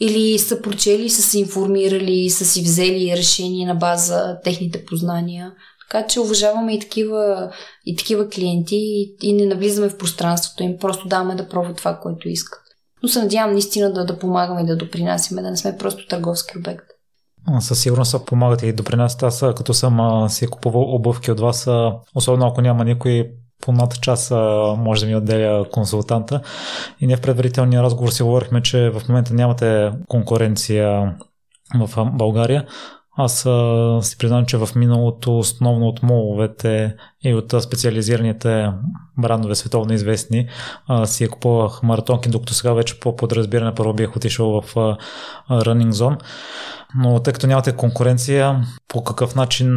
или са прочели, са се информирали, са си взели решение на база техните познания. Така че уважаваме и такива, и такива клиенти и, и не навлизаме в пространството им, просто даваме да пробват това, което искат. Но се надявам наистина да, да помагаме и да допринасяме, да не сме просто търговски обект. Със сигурност помагате и допринасяте. Аз като съм си купувал обувки от вас, особено ако няма никой по над час може да ми отделя консултанта. И не в предварителния разговор си говорихме, че в момента нямате конкуренция в България. Аз а, си признавам, че в миналото основно от моловете и от специализираните брандове световно известни си я купувах маратонки, докато сега вече по подразбиране първо бях отишъл в а, Running Zone. Но тъй като нямате конкуренция, по какъв начин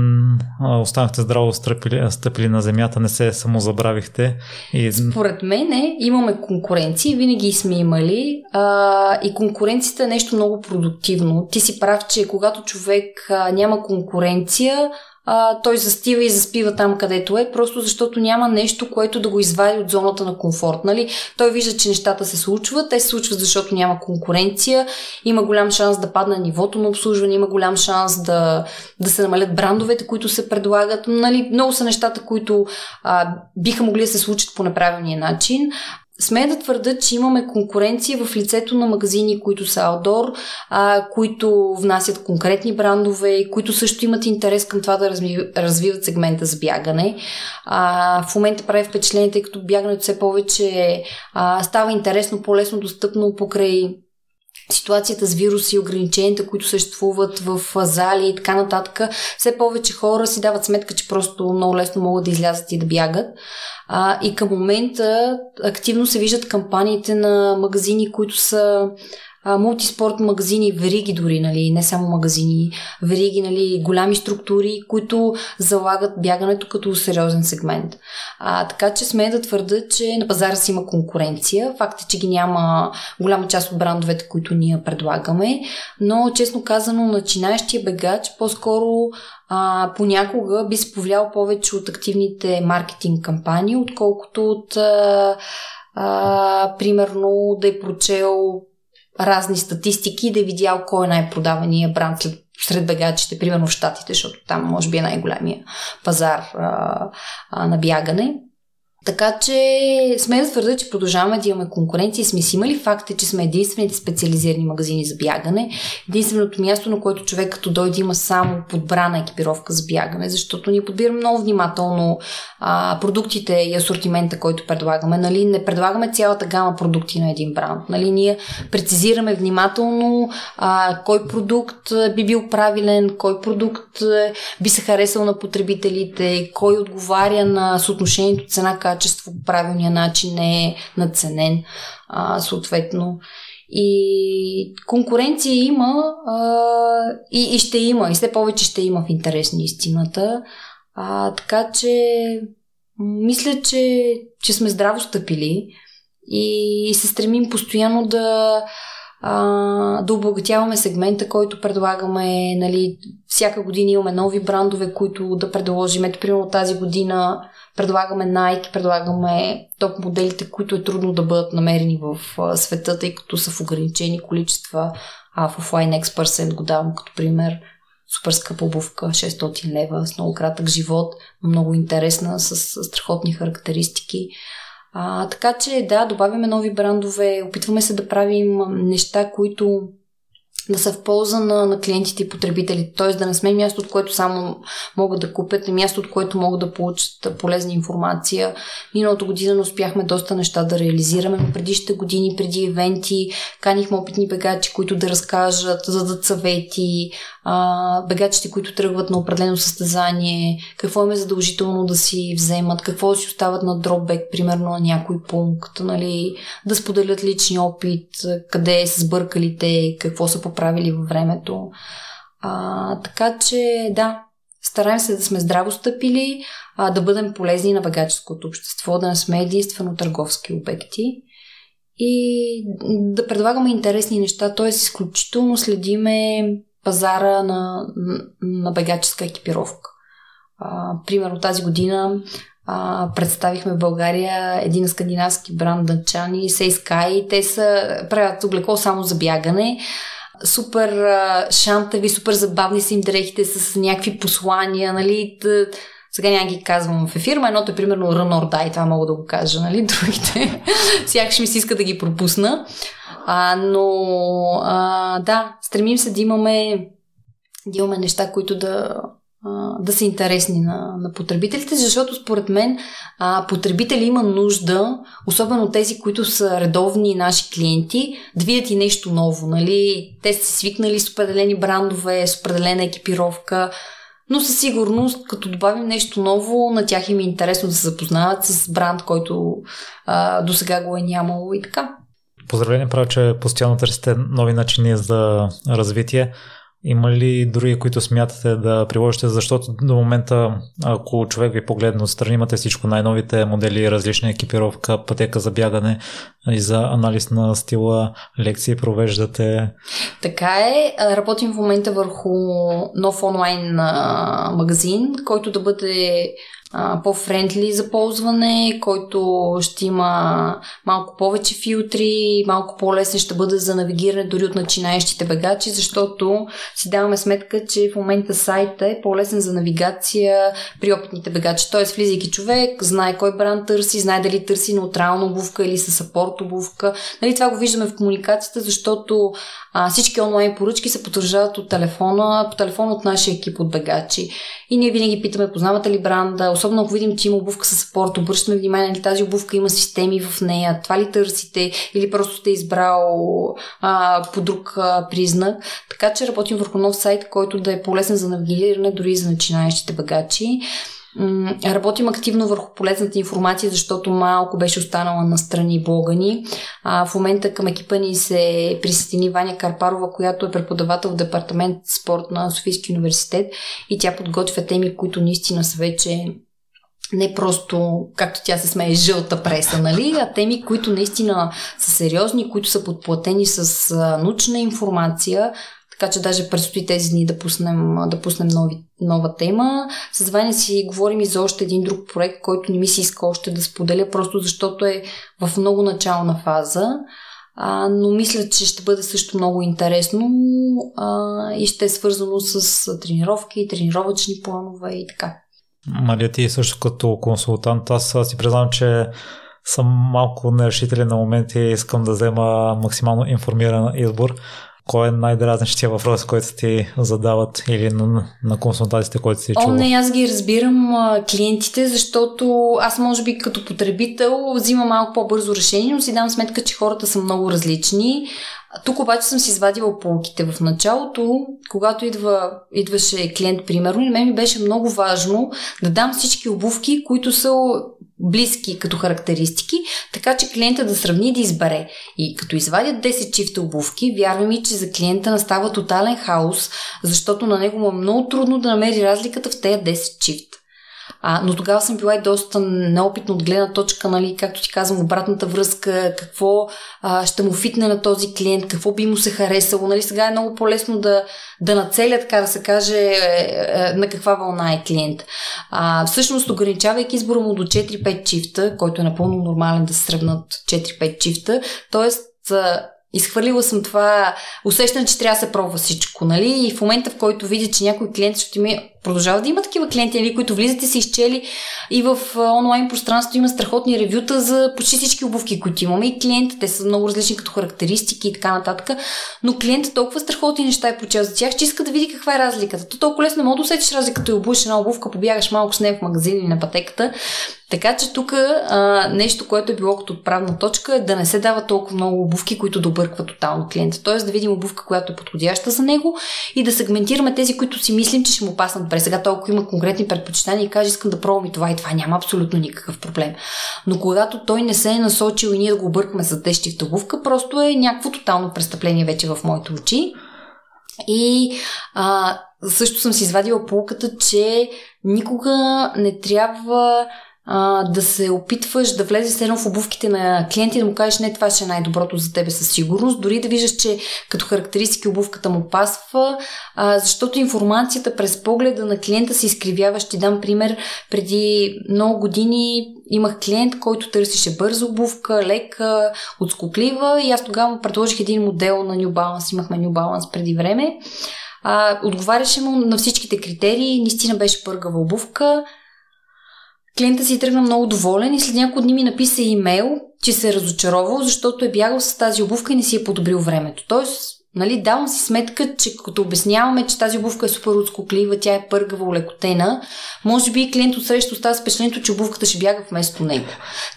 останахте здраво стъпили, стъпили на земята, не се самозабравихте? И... Според мен имаме конкуренция, винаги сме имали а, и конкуренцията е нещо много продуктивно. Ти си прав, че когато човек а, няма конкуренция, а, той застива и заспива там, където е, просто защото няма нещо, което да го извади от зоната на комфорт. Нали? Той вижда, че нещата се случват, те се случват, защото няма конкуренция, има голям шанс да падне нивото на обслужване, има голям шанс да, да се намалят брандовете, които се предлагат. Нали? Много са нещата, които а, биха могли да се случат по неправилния начин. Смея да твърда, че имаме конкуренция в лицето на магазини, които са outdoor, а, които внасят конкретни брандове, които също имат интерес към това да развиват сегмента за бягане. А, в момента прави впечатление, тъй като бягането все повече а, става интересно, по-лесно достъпно покрай ситуацията с вируси и ограниченията, които съществуват в зали и така нататък, все повече хора си дават сметка, че просто много лесно могат да излязат и да бягат. А, и към момента активно се виждат кампаниите на магазини, които са мултиспорт магазини, вериги дори, нали, не само магазини, вериги, нали, голями структури, които залагат бягането като сериозен сегмент. А, така че сме да твърда, че на пазара си има конкуренция. Факт е, че ги няма голяма част от брандовете, които ние предлагаме, но честно казано, начинаещия бегач по-скоро а, понякога би се повлиял повече от активните маркетинг кампании, отколкото от а, а, примерно да е прочел разни статистики да е видял кой е най-продавания бранд след, сред бегачите, примерно в Штатите, защото там може би е най-голямия пазар а, а, на бягане. Така че сме да твърда, че продължаваме да имаме конкуренция и сме си имали. Факт е, че сме единствените специализирани магазини за бягане. Единственото място, на което човек като дойде има само подбрана екипировка за бягане, защото ни подбираме много внимателно а, продуктите и асортимента, който предлагаме. Нали, не предлагаме цялата гама продукти на един бранд. Нали, ние прецизираме внимателно а, кой продукт би бил правилен, кой продукт би се харесал на потребителите, кой отговаря на съотношението цена качество по правилния начин не е надценен, а, съответно. И конкуренция има а, и, и ще има, и все повече ще има в интерес на истината. А, така че мисля, че, че сме здраво стъпили и, и се стремим постоянно да, а, да обогатяваме сегмента, който предлагаме. Нали, всяка година имаме нови брандове, които да предложим. Ето, примерно тази година предлагаме Nike, предлагаме топ моделите, които е трудно да бъдат намерени в света, тъй като са в ограничени количества. А в Offline X% го давам като пример. Супер скъпа обувка, 600 лева, с много кратък живот, много интересна, с страхотни характеристики. А, така че да, добавяме нови брандове, опитваме се да правим неща, които да са в полза на, на клиентите и потребителите. Т.е. да не сме място, от което само могат да купят, а място, от което могат да получат полезна информация. Миналото година не успяхме доста неща да реализираме, но предишните години, преди ивенти, канихме опитни бегачи, които да разкажат, да дадат съвети, а, бегачите, които тръгват на определено състезание, какво им е задължително да си вземат, какво си остават на дропбек, примерно на някой пункт, нали, да споделят лични опит, къде са сбъркали те, какво са поправили във времето. А, така че, да, стараем се да сме здраво стъпили, а, да бъдем полезни на бегаческото общество, да не сме единствено търговски обекти и да предлагаме интересни неща, т.е. изключително следиме пазара на, на бегаческа екипировка. А, примерно тази година а, представихме в България един скандинавски бранд дънчани, Sky. Те са, правят облекло само за бягане. Супер а, шантави, супер забавни са им дрехите с някакви послания, нали? Сега няма ги казвам в ефир, но едното е примерно Run or Die, това мога да го кажа, нали? Другите сякаш ми се иска да ги пропусна. А, но а, да, стремим се да имаме, да имаме неща, които да, да са интересни на, на потребителите, защото според мен а, потребители има нужда, особено тези, които са редовни наши клиенти, да видят и нещо ново. Нали? Те са свикнали с определени брандове, с определена екипировка, но със сигурност, като добавим нещо ново, на тях им е интересно да се запознават с бранд, който а, до сега го е нямало и така. Поздравление правя, че постоянно търсите нови начини за развитие. Има ли други, които смятате да приложите, защото до момента, ако човек ви погледне отстрани, имате всичко най-новите модели, различна екипировка, пътека за бягане и за анализ на стила, лекции провеждате. Така е. Работим в момента върху нов онлайн магазин, който да бъде по-френдли за ползване, който ще има малко повече филтри, малко по-лесен ще бъде за навигиране дори от начинаещите бегачи, защото си даваме сметка, че в момента сайта е по-лесен за навигация при опитните бегачи. Т.е. влизайки човек, знае кой бранд търси, знае дали търси неутрална обувка или с апорт обувка. Нали, това го виждаме в комуникацията, защото а, всички онлайн поръчки се потвърждават от телефона, по телефона от нашия екип от бегачи. И ние винаги питаме, познавате ли бранда, особено ако видим, че има обувка с спорт, обръщаме внимание ли тази обувка има системи в нея, това ли търсите или просто сте избрал а, по друг а, признак. Така че работим върху нов сайт, който да е полезен за навигиране дори за начинаещите багачи. Работим активно върху полезната информация, защото малко беше останала на страни блога ни. А, в момента към екипа ни се присъедини Ваня Карпарова, която е преподавател в департамент спорт на Софийски университет и тя подготвя теми, които наистина са вече не просто, както тя се смее, жълта преса, нали, а теми, които наистина са сериозни, които са подплатени с научна информация, така че даже предстои тези дни да пуснем, да пуснем нови, нова тема. С Ваня си говорим и за още един друг проект, който не ми се иска още да споделя, просто защото е в много начална фаза. А, но мисля, че ще бъде също много интересно а, и ще е свързано с тренировки, тренировъчни планове и така. Мария, ти също като консултант, аз си признавам, че съм малко нерешителен на моменти и искам да взема максимално информиран избор. Кой е най-дразнещия въпрос, който ти задават или на, на консултациите, които си чува? О, не, аз ги разбирам а, клиентите, защото аз може би като потребител взимам малко по-бързо решение, но си дам сметка, че хората са много различни. Тук обаче съм си извадила полките в началото, когато идва, идваше клиент, примерно, и мен ми беше много важно да дам всички обувки, които са близки като характеристики, така че клиента да сравни и да избере. И като извадят 10 чифта обувки, вярвам ми, че за клиента настава тотален хаос, защото на него му е много трудно да намери разликата в тези 10 чифта. А, но тогава съм била и доста неопитна от гледна точка, нали, както ти казвам, обратната връзка, какво а, ще му фитне на този клиент, какво би му се харесало. Нали, сега е много по-лесно да, да нацеля, така да се каже, е, е, на каква вълна е клиент. А, всъщност, ограничавайки избора му до 4-5 чифта, който е напълно нормален да се сравнат 4-5 чифта, т.е. Изхвърлила съм това усещане, че трябва да се пробва всичко, нали? И в момента, в който видя, че някой клиент ще ми продължават да има такива клиенти, нали, които влизат и са изчели и в онлайн пространството има страхотни ревюта за почти всички обувки, които имаме и клиентите, те са много различни като характеристики и така нататък, но клиентът толкова страхотни неща е прочел за тях, че иска да види каква е разликата. То толкова лесно мога да усетиш разликата и обуваш една обувка, побягаш малко с нея в магазин или на пътеката. Така че тук нещо, което е било като отправна точка е да не се дава толкова много обувки, които да объркват тотално клиента. Тоест да видим обувка, която е подходяща за него и да сегментираме тези, които си мислим, че ще му паснат добре. Сега толкова има конкретни предпочитания и каже, искам да пробвам и това и това, няма абсолютно никакъв проблем. Но когато той не се е насочил и ние го объркаме с тещи в обувка, просто е някакво тотално престъпление вече в моите очи. И а, също съм си извадила полуката, че никога не трябва а, да се опитваш да влезеш едно в обувките на клиенти и да му кажеш не, това ще е най-доброто за тебе със сигурност, дори да виждаш, че като характеристики обувката му пасва, а, защото информацията през погледа на клиента се изкривява. Ще дам пример. Преди много години имах клиент, който търсише бърза обувка, лека, отскоклива и аз тогава му предложих един модел на New Balance. Имахме New Balance преди време. А, отговаряше му на всичките критерии, наистина беше пъргава обувка, Клиента си тръгна много доволен и след няколко дни ми написа имейл, че се е разочаровал, защото е бягал с тази обувка и не си е подобрил времето. Тоест, нали, давам си сметка, че като обясняваме, че тази обувка е супер отскоклива, тя е пъргава, улекотена, може би клиент от остава с впечатлението, че обувката ще бяга вместо него.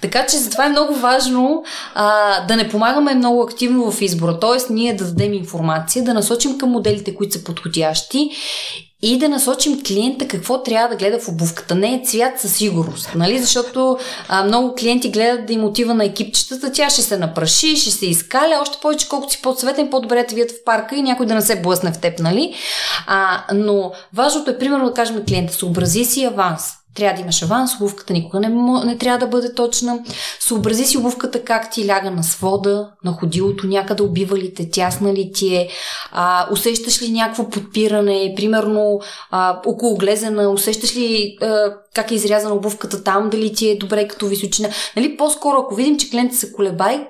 Така че затова е много важно а, да не помагаме много активно в избора, т.е. ние да дадем информация, да насочим към моделите, които са подходящи и да насочим клиента какво трябва да гледа в обувката. Не е цвят със сигурност, нали? Защото а, много клиенти гледат да им отива на екипчетата, тя ще се напраши, ще се изкаля, още повече колкото си по-цветен, по-добре те вият в парка и някой да не се блъсне в теб, нали? А, но важното е, примерно, да кажем клиента, съобрази си аванс. Трябва да имаш аванс, обувката никога не, не трябва да бъде точна. Съобрази си обувката как ти ляга на свода, на ходилото, някъде убива ли те, тясна ли ти е, а, усещаш ли някакво подпиране, примерно а, около глезена, усещаш ли а, как е изрязана обувката там, дали ти е добре като височина. Нали, по-скоро, ако видим, че клиентът се колебай,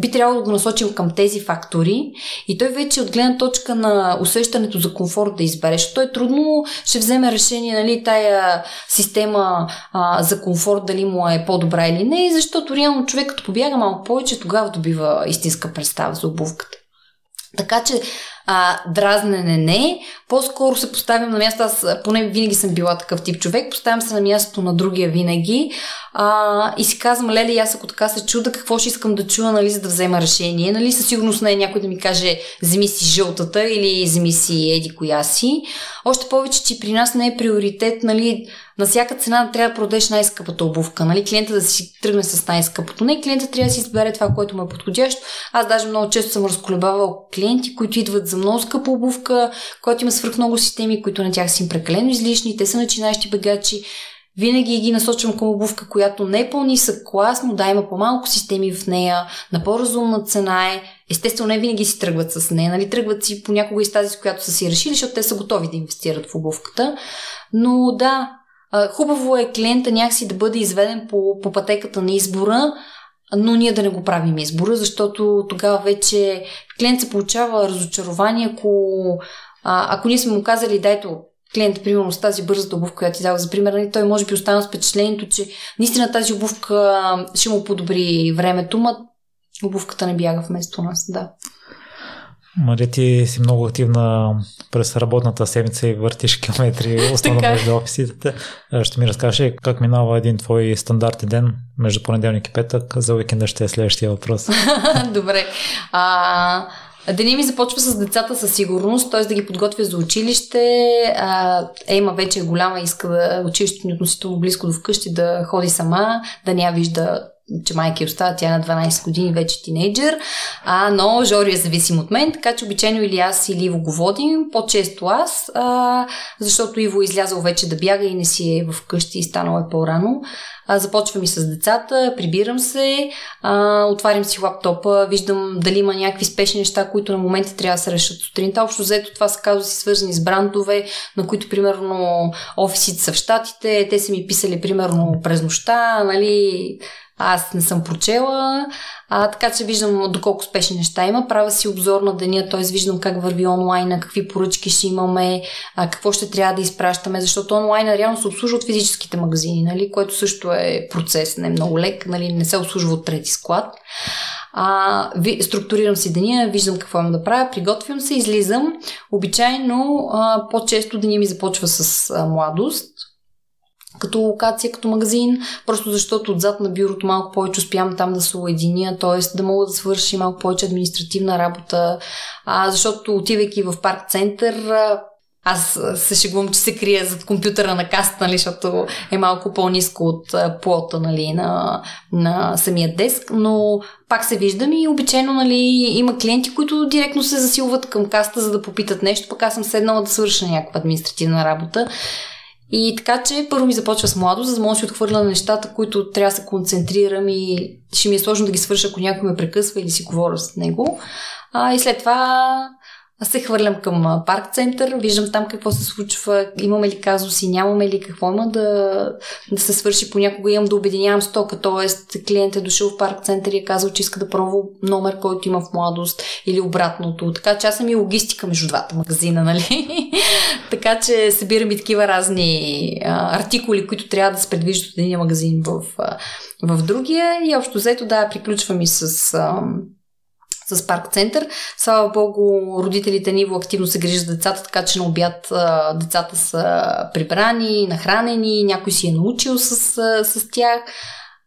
би трябвало да го насочим към тези фактори и той вече от гледна точка на усещането за комфорт да избере, защото той трудно ще вземе решение, нали, тая система а, за комфорт дали му е по-добра или не, защото реално човек като побяга малко повече, тогава добива истинска представа за обувката. Така че а, дразнене не. По-скоро се поставям на място, аз поне винаги съм била такъв тип човек, поставям се на мястото на другия винаги а, и си казвам, леле, аз ако така се чуда, какво ще искам да чуя, нали, за да взема решение. Нали, със сигурност не е някой да ми каже, вземи си жълтата или вземи си еди коя си. Още повече, че при нас не е приоритет, нали, на всяка цена трябва да продадеш най-скъпата обувка. Нали? Клиента да си тръгне с най-скъпото. Не, клиента трябва да си избере това, което му е подходящо. Аз даже много често съм разколебавал клиенти, които идват за много скъпа обувка, която има свръх много системи, които на тях са им прекалено излишни. Те са начинаещи бегачи. Винаги ги насочвам към обувка, която не е по-нисък клас, но да има по-малко системи в нея, на по-разумна цена е. Естествено, не винаги си тръгват с нея, нали? Тръгват си понякога и с тази, с която са си решили, защото те са готови да инвестират в обувката. Но да, Хубаво е клиента някакси да бъде изведен по, по пътеката на избора, но ние да не го правим избора, защото тогава вече клиент се получава разочарование, ако, а, ако ние сме му казали, дайте клиент, примерно с тази бързата обувка, която ти дава за пример, нали, той може би остана с впечатлението, че наистина тази обувка ще му подобри времето, но обувката не бяга вместо нас, да. Мария, ти си много активна през работната седмица и въртиш километри основно между офисите. Ще ми разкажеш как минава един твой стандартен ден между понеделник и петък. За уикенда ще е следващия въпрос. Добре. А, Деня ми започва с децата със сигурност, т.е. да ги подготвя за училище. А, Ема вече е голяма, иска да училището ни относително близко до вкъщи, да ходи сама, да ня вижда че майка остава, тя е на 12 години, вече тинейджър, а, но Жори е зависим от мен, така че обичайно или аз или Иво го водим, по-често аз, а, защото Иво е излязъл вече да бяга и не си е в къщи и станало е по-рано. А, започвам и с децата, прибирам се, а, отварям си лаптопа, виждам дали има някакви спешни неща, които на момента трябва да се решат сутринта. Общо взето това са казуси свързани с брандове, на които примерно офисите са в щатите, те са ми писали примерно през нощта, нали, аз не съм прочела, а, така че виждам доколко успешни неща има. Правя си обзор на деня, т.е. виждам как върви онлайна, какви поръчки ще имаме, а, какво ще трябва да изпращаме, защото онлайна реално се обслужва от физическите магазини, нали, което също е процес, не е много лек, нали, не се обслужва от трети склад. А, ви, структурирам си деня, виждам какво имам да правя, приготвям се, излизам. Обичайно а, по-често деня ми започва с а, младост, като локация, като магазин, просто защото отзад на бюрото малко повече успявам там да се уединя, т.е. да мога да свърши малко повече административна работа, а, защото отивайки в парк център, аз се шегувам, че се крия зад компютъра на каста, нали, защото е малко по-низко от плота нали, на, на самия деск, но пак се виждам и обичайно нали, има клиенти, които директно се засилват към каста, за да попитат нещо, пък аз съм седнала да свърша някаква административна работа. И така, че първо ми започва с младост, за да мога да си отхвърля на нещата, които трябва да се концентрирам и ще ми е сложно да ги свърша, ако някой ме прекъсва или си говоря с него. А, и след това аз се хвърлям към парк център, виждам там какво се случва, имаме ли казуси, нямаме ли какво има да, да се свърши. Понякога имам да обединявам стока, т.е. клиент е дошъл в парк център и е казал, че иска да пробва номер, който има в младост или обратното. Така че аз съм и логистика между двата магазина, нали? така че събирам и такива разни а, артикули, които трябва да се предвиждат от един магазин в, в другия. И общо взето, да, приключвам и с... А, с парк център. Слава Богу, родителите ни активно се грижат за децата, така че на обяд децата са прибрани, нахранени, някой си е научил с, с тях.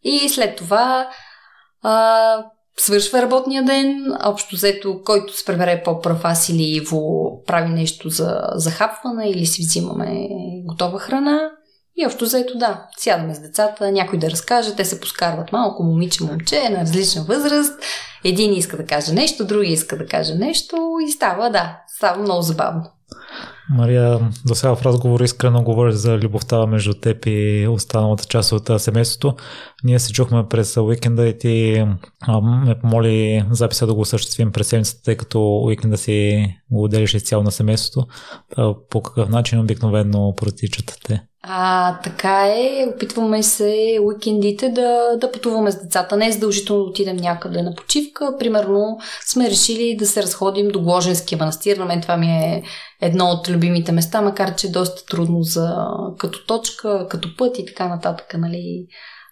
И след това а, свършва работния ден, общо взето, който се пребере по-прав аз или Иво прави нещо за захапване или си взимаме готова храна. И общо заето да, сядаме с децата, някой да разкаже, те се поскарват малко, момиче, момче, на различна възраст. Един иска да каже нещо, други иска да каже нещо и става, да, става много забавно. Мария, до сега в разговор искрено говориш за любовта между теб и останалата част от семейството. Ние се чухме през уикенда и ти а, ме помоли записа да го осъществим през седмицата, тъй като уикенда си го отделиш изцяло на семейството. По какъв начин обикновено протичат те? А, така е, опитваме се уикендите да, да пътуваме с децата. Не е задължително да отидем някъде на почивка. Примерно сме решили да се разходим до Гложенския манастир. На мен това ми е едно от любимите места, макар че е доста трудно за, като точка, като път и така нататък, нали,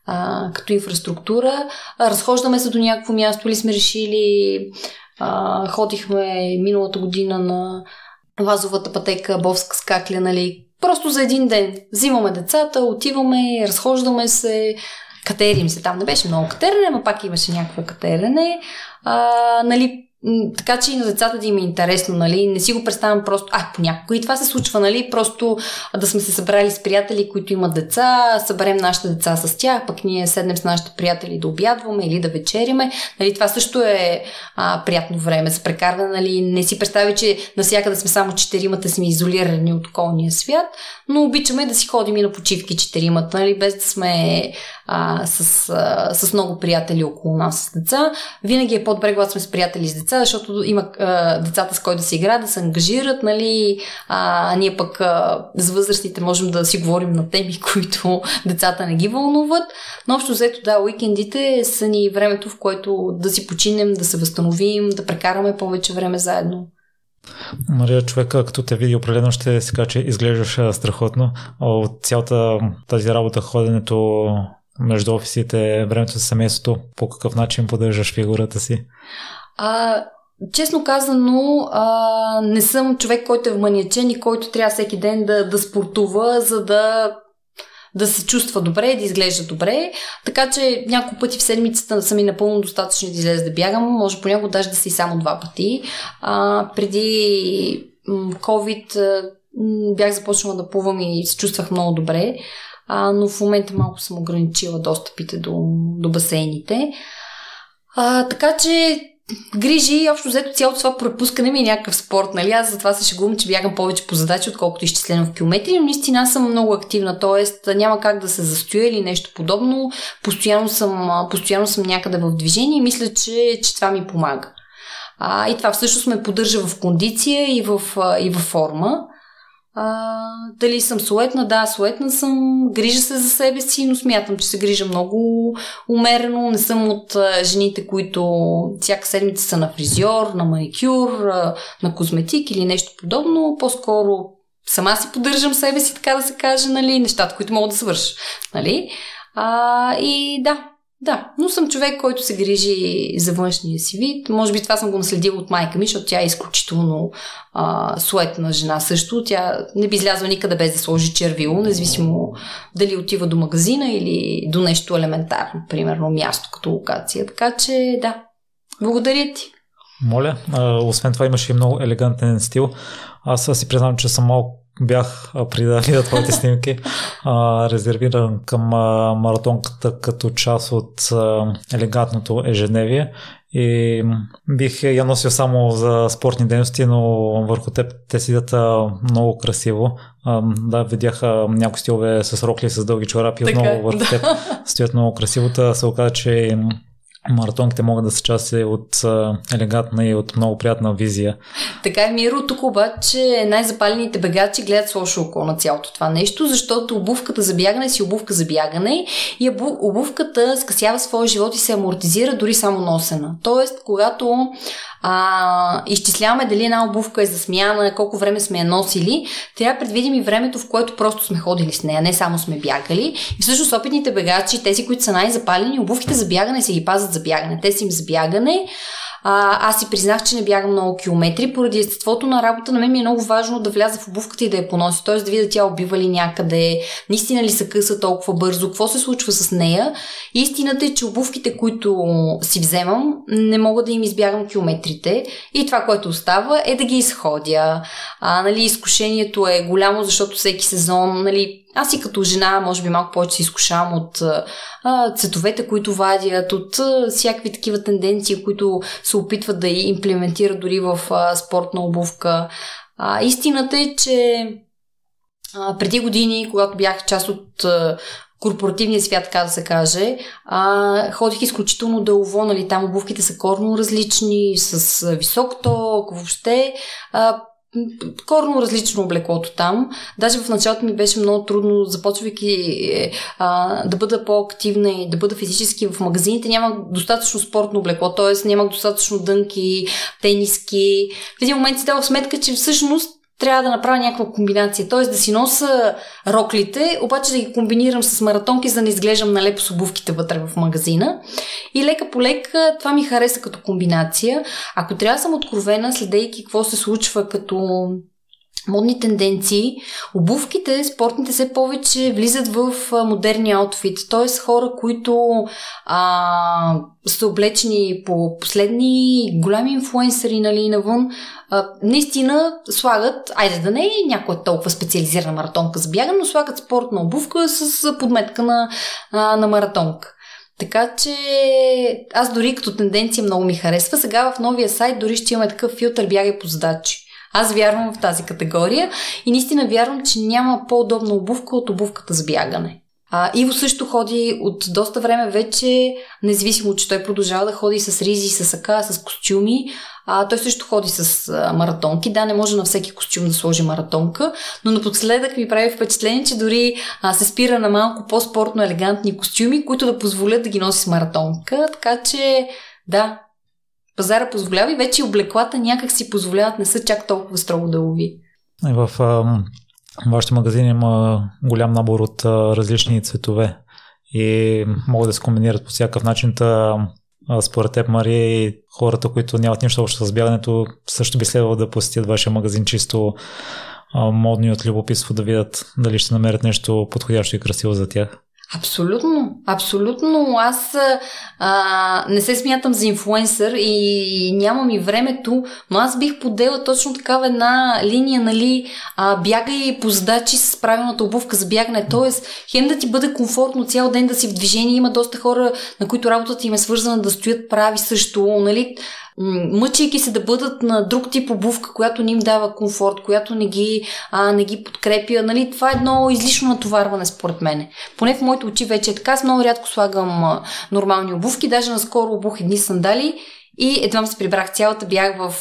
а, като инфраструктура. Разхождаме се до някакво място или сме решили, а, ходихме миналата година на Вазовата пътека, Бовска скакля, нали, Просто за един ден взимаме децата, отиваме, разхождаме се, катерим се. Там не беше много катерене, но пак имаше някакво катерене. А, нали, така че и на децата да им е интересно, нали? Не си го представям просто, а, понякога и това се случва, нали? Просто да сме се събрали с приятели, които имат деца, съберем нашите деца с тях, пък ние седнем с нашите приятели да обядваме или да вечериме. Нали? Това също е а, приятно време за прекарване, нали? Не си представи, че навсякъде сме само четиримата сме изолирани от околния свят, но обичаме да си ходим и на почивки четиримата, нали? Без да сме а, с, а, с много приятели около нас с деца. Винаги е по-добре, когато сме с приятели с деца, защото има а, децата с кой да се играят, да се ангажират, нали? А, ние пък а, с възрастните можем да си говорим на теми, които децата не ги вълнуват. Но общо взето, да, уикендите са ни времето, в което да си починем, да се възстановим, да прекараме повече време заедно. Мария, човека, като те види, определено ще си каже, че изглеждаш страхотно. От цялата тази работа, ходенето между офисите, времето с семейството, по какъв начин поддържаш фигурата си? А, честно казано, а, не съм човек, който е вманиачен и който трябва всеки ден да, да спортува, за да да се чувства добре, да изглежда добре. Така че няколко пъти в седмицата са ми напълно достатъчни да излезе да бягам. Може понякога даже да си само два пъти. А, преди COVID бях започнала да плувам и се чувствах много добре а, но в момента малко съм ограничила достъпите до, до басейните. А, така че грижи, общо взето цялото това пропускане ми е някакъв спорт, нали? Аз затова се шегувам, че бягам повече по задачи, отколкото изчислено в километри, но наистина аз съм много активна, т.е. няма как да се застоя или нещо подобно. Постоянно съм, постоянно съм някъде в движение и мисля, че, че това ми помага. А, и това всъщност ме поддържа в кондиция и в, и в форма. А, дали съм суетна? Да, суетна съм. Грижа се за себе си, но смятам, че се грижа много умерено. Не съм от а, жените, които всяка седмица са на фризьор, на маникюр, а, на козметик или нещо подобно. По-скоро сама си поддържам себе си, така да се каже, нали, нещата, които мога да свърша. Нали? А, и да, да, но съм човек, който се грижи за външния си вид. Може би това съм го наследила от майка ми, защото тя е изключително а, суетна жена също. Тя не би излязла никъде без да сложи червило, независимо дали отива до магазина или до нещо елементарно, примерно място като локация. Така че да, благодаря ти. Моля, а, освен това имаше и много елегантен стил. Аз си признавам, че съм малко бях, преди да видя твоите снимки, а, резервиран към а, маратонката като част от а, елегантното ежедневие и бих я носил само за спортни дейности, но върху теб те седят много красиво. А, да, видях някои стилове с рокли, с дълги чорапи, отново върху теб стоят много красиво. Та се оказа, че маратонките могат да са част от елегантна и от много приятна визия. Така е, Миро, тук обаче най-запалените бегачи гледат с лошо око на цялото това нещо, защото обувката за бягане си обувка за бягане и обувката скъсява своя живот и се амортизира дори само носена. Тоест, когато а, изчисляваме дали една обувка е за смяна, колко време сме я носили, трябва предвидим и времето, в което просто сме ходили с нея, не само сме бягали. И всъщност опитните бегачи, тези, които са най-запалени, обувките за бягане се ги пазят за бягане. Те си им за бягане. А, аз си признах, че не бягам много километри. Поради естеството на работа на мен ми е много важно да вляза в обувката и да я поноси. Т.е. да видя тя убива ли някъде, наистина ли се къса толкова бързо, какво се случва с нея. Истината е, че обувките, които си вземам, не мога да им избягам километрите. И това, което остава, е да ги изходя. А, нали, изкушението е голямо, защото всеки сезон, нали, аз и като жена, може би малко повече се изкушавам от а, цветовете, които вадят, от а, всякакви такива тенденции, които се опитват да имплементират дори в а, спортна обувка. А, истината е, че а, преди години, когато бях част от а, корпоративния свят, така да се каже, а, ходих изключително дълго, нали, там обувките са корно различни, с висок ток, въобще а, корно различно облеклото там. Даже в началото ми беше много трудно, започвайки а, да бъда по-активна и да бъда физически в магазините. Нямах достатъчно спортно облекло, т.е. нямах достатъчно дънки, тениски. В един момент си дава сметка, че всъщност трябва да направя някаква комбинация. Т.е. да си носа роклите, обаче да ги комбинирам с маратонки, за да не изглеждам налепо с обувките вътре в магазина. И лека по лека това ми хареса като комбинация. Ако трябва да съм откровена, следейки какво се случва като модни тенденции, обувките, спортните все повече влизат в модерни аутфит. Т.е. хора, които а, са облечени по последни големи инфуенсъри нали, навън, а, наистина слагат, айде да не е някоя толкова специализирана маратонка за бягане, но слагат спортна обувка с подметка на, а, на маратонка. Така че аз дори като тенденция много ми харесва. Сега в новия сайт дори ще имаме такъв филтър бягай по задачи. Аз вярвам в тази категория и наистина вярвам, че няма по-удобна обувка от обувката за бягане. А, Иво също ходи от доста време вече, независимо, че той продължава да ходи с ризи, с ака, с костюми. А, той също ходи с а, маратонки. Да, не може на всеки костюм да сложи маратонка, но напоследък ми прави впечатление, че дори а, се спира на малко по-спортно елегантни костюми, които да позволят да ги носи с маратонка. Така че, да, пазара позволява и вече облеклата някак си позволяват, не са чак толкова строго дълги. В а, вашите магазини има голям набор от а, различни цветове и могат да се комбинират по всякакъв начин. Та, а, според теб, Мария, и хората, които нямат нищо общо с бягането, също би следвало да посетят вашия магазин чисто а, модни от любопитство да видят дали ще намерят нещо подходящо и красиво за тях. Абсолютно, абсолютно. Аз а, не се смятам за инфуенсър и нямам и времето, но аз бих подела точно такава една линия, нали, а, бягай по задачи с правилната обувка за бягане. Тоест, хем да ти бъде комфортно цял ден да си в движение. Има доста хора, на които работата им е свързана да стоят прави също, нали мъчейки се да бъдат на друг тип обувка, която не им дава комфорт, която не ги, а, не ги подкрепя. Нали? Това е едно излишно натоварване, според мен. Поне в моите очи вече е така. Аз много рядко слагам а, нормални обувки. Даже наскоро обух едни сандали И едва се прибрах цялата, бях в,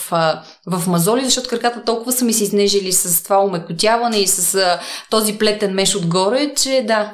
в мазоли, защото краката толкова са ми се изнежили с това умекотяване и с този плетен меш отгоре, че да,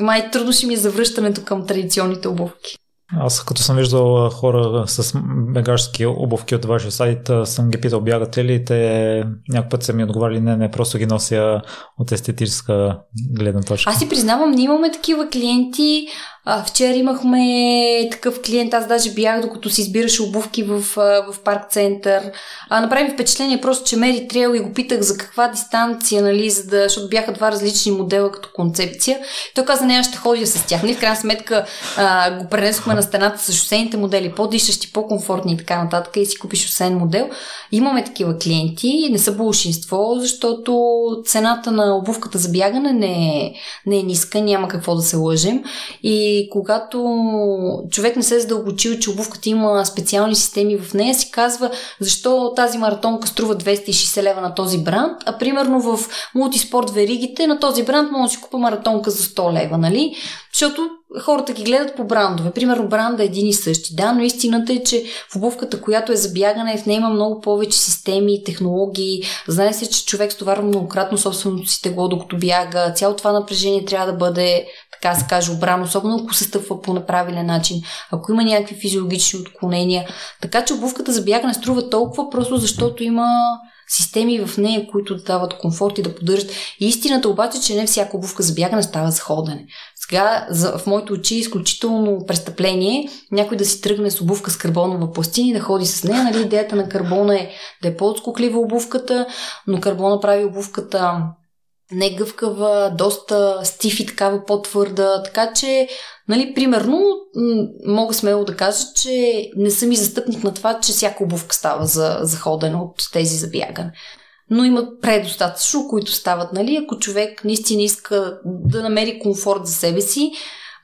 май трудно ще ми е завръщането към традиционните обувки. Аз като съм виждал хора с бегашски обувки от вашия сайт, съм ги питал бягате ли те някой път са ми отговаряли не, не, просто ги нося от естетическа гледна точка. Аз си признавам, ние имаме такива клиенти, а, вчера имахме такъв клиент, аз даже бях, докато си избираше обувки в, в парк център. А, направи впечатление просто, че мери трейл и го питах за каква дистанция, нали, за да, защото бяха два различни модела като концепция. Той каза, не, аз ще ходя с тях. Нали, в крайна сметка а, го пренесохме на стената с шосейните модели, по-дишащи, по-комфортни и така нататък и си купи шосейн модел. Имаме такива клиенти, не са большинство, защото цената на обувката за бягане не е, не е ниска, няма какво да се лъжем. И когато човек не се е задълбочил, че обувката има специални системи в нея, си казва защо тази маратонка струва 260 лева на този бранд, а примерно в мултиспорт веригите на този бранд може да си купа маратонка за 100 лева, нали? Защото хората ги гледат по брандове. Примерно бранда е един и същи. Да, но истината е, че в обувката, която е за бягане, в нея има много повече системи, технологии. Знае се, че човек стоварва многократно собственото си тегло, докато бяга. Цяло това напрежение трябва да бъде така се каже, обрано, особено ако се стъпва по неправилен начин, ако има някакви физиологични отклонения. Така че обувката за бягане струва толкова просто, защото има системи в нея, които да дават комфорт и да поддържат. Истината обаче, че не всяка обувка за бягане става за ходене. Сега в моите очи е изключително престъпление някой да си тръгне с обувка с карбонова пластина и да ходи с нея. Нали, идеята на карбона е да е по-отскоклива обувката, но карбона прави обувката не гъвкава, доста стиф и такава по-твърда, така че, нали, примерно, мога смело да кажа, че не съм и застъпник на това, че всяка обувка става за, за ходене от тези за бягане. Но има предостатъчно, които стават, нали, ако човек наистина иска да намери комфорт за себе си,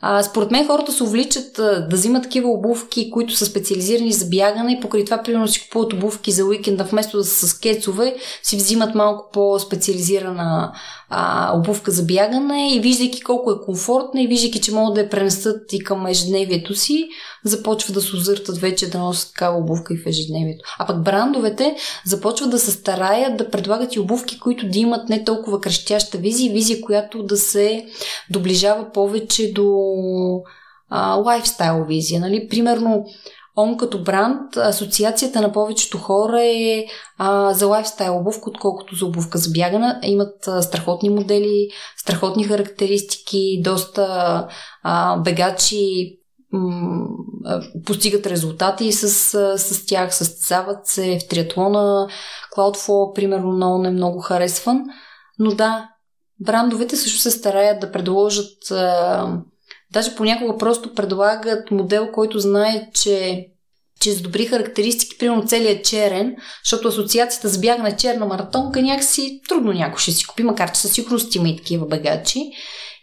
а, според мен хората се увличат а, да взимат такива обувки, които са специализирани за бягане и покрай това, примерно, си купуват обувки за уикенда, вместо да са с кецове, си взимат малко по-специализирана а, обувка за бягане и виждайки колко е комфортна и виждайки, че могат да я пренесат и към ежедневието си, започва да се озъртат вече да носят такава обувка и в ежедневието. А пък брандовете започват да се стараят да предлагат и обувки, които да имат не толкова крещяща визия, визия, която да се доближава повече до а, лайфстайл визия. Нали? Примерно, Он като бранд, асоциацията на повечето хора е а, за лайфстайл обувка, отколкото за обувка за бягане. Имат а, страхотни модели, страхотни характеристики, доста а, бегачи м- постигат резултати с, с тях, състезават се в триатлона. Cloudflow, примерно, много не много харесван. Но да, брандовете също се стараят да предложат а, Даже понякога просто предлагат модел, който знае, че че с добри характеристики, примерно целият черен, защото асоциацията с бягане черна маратонка някакси трудно някой ще си купи, макар че със сигурност има и такива багачи.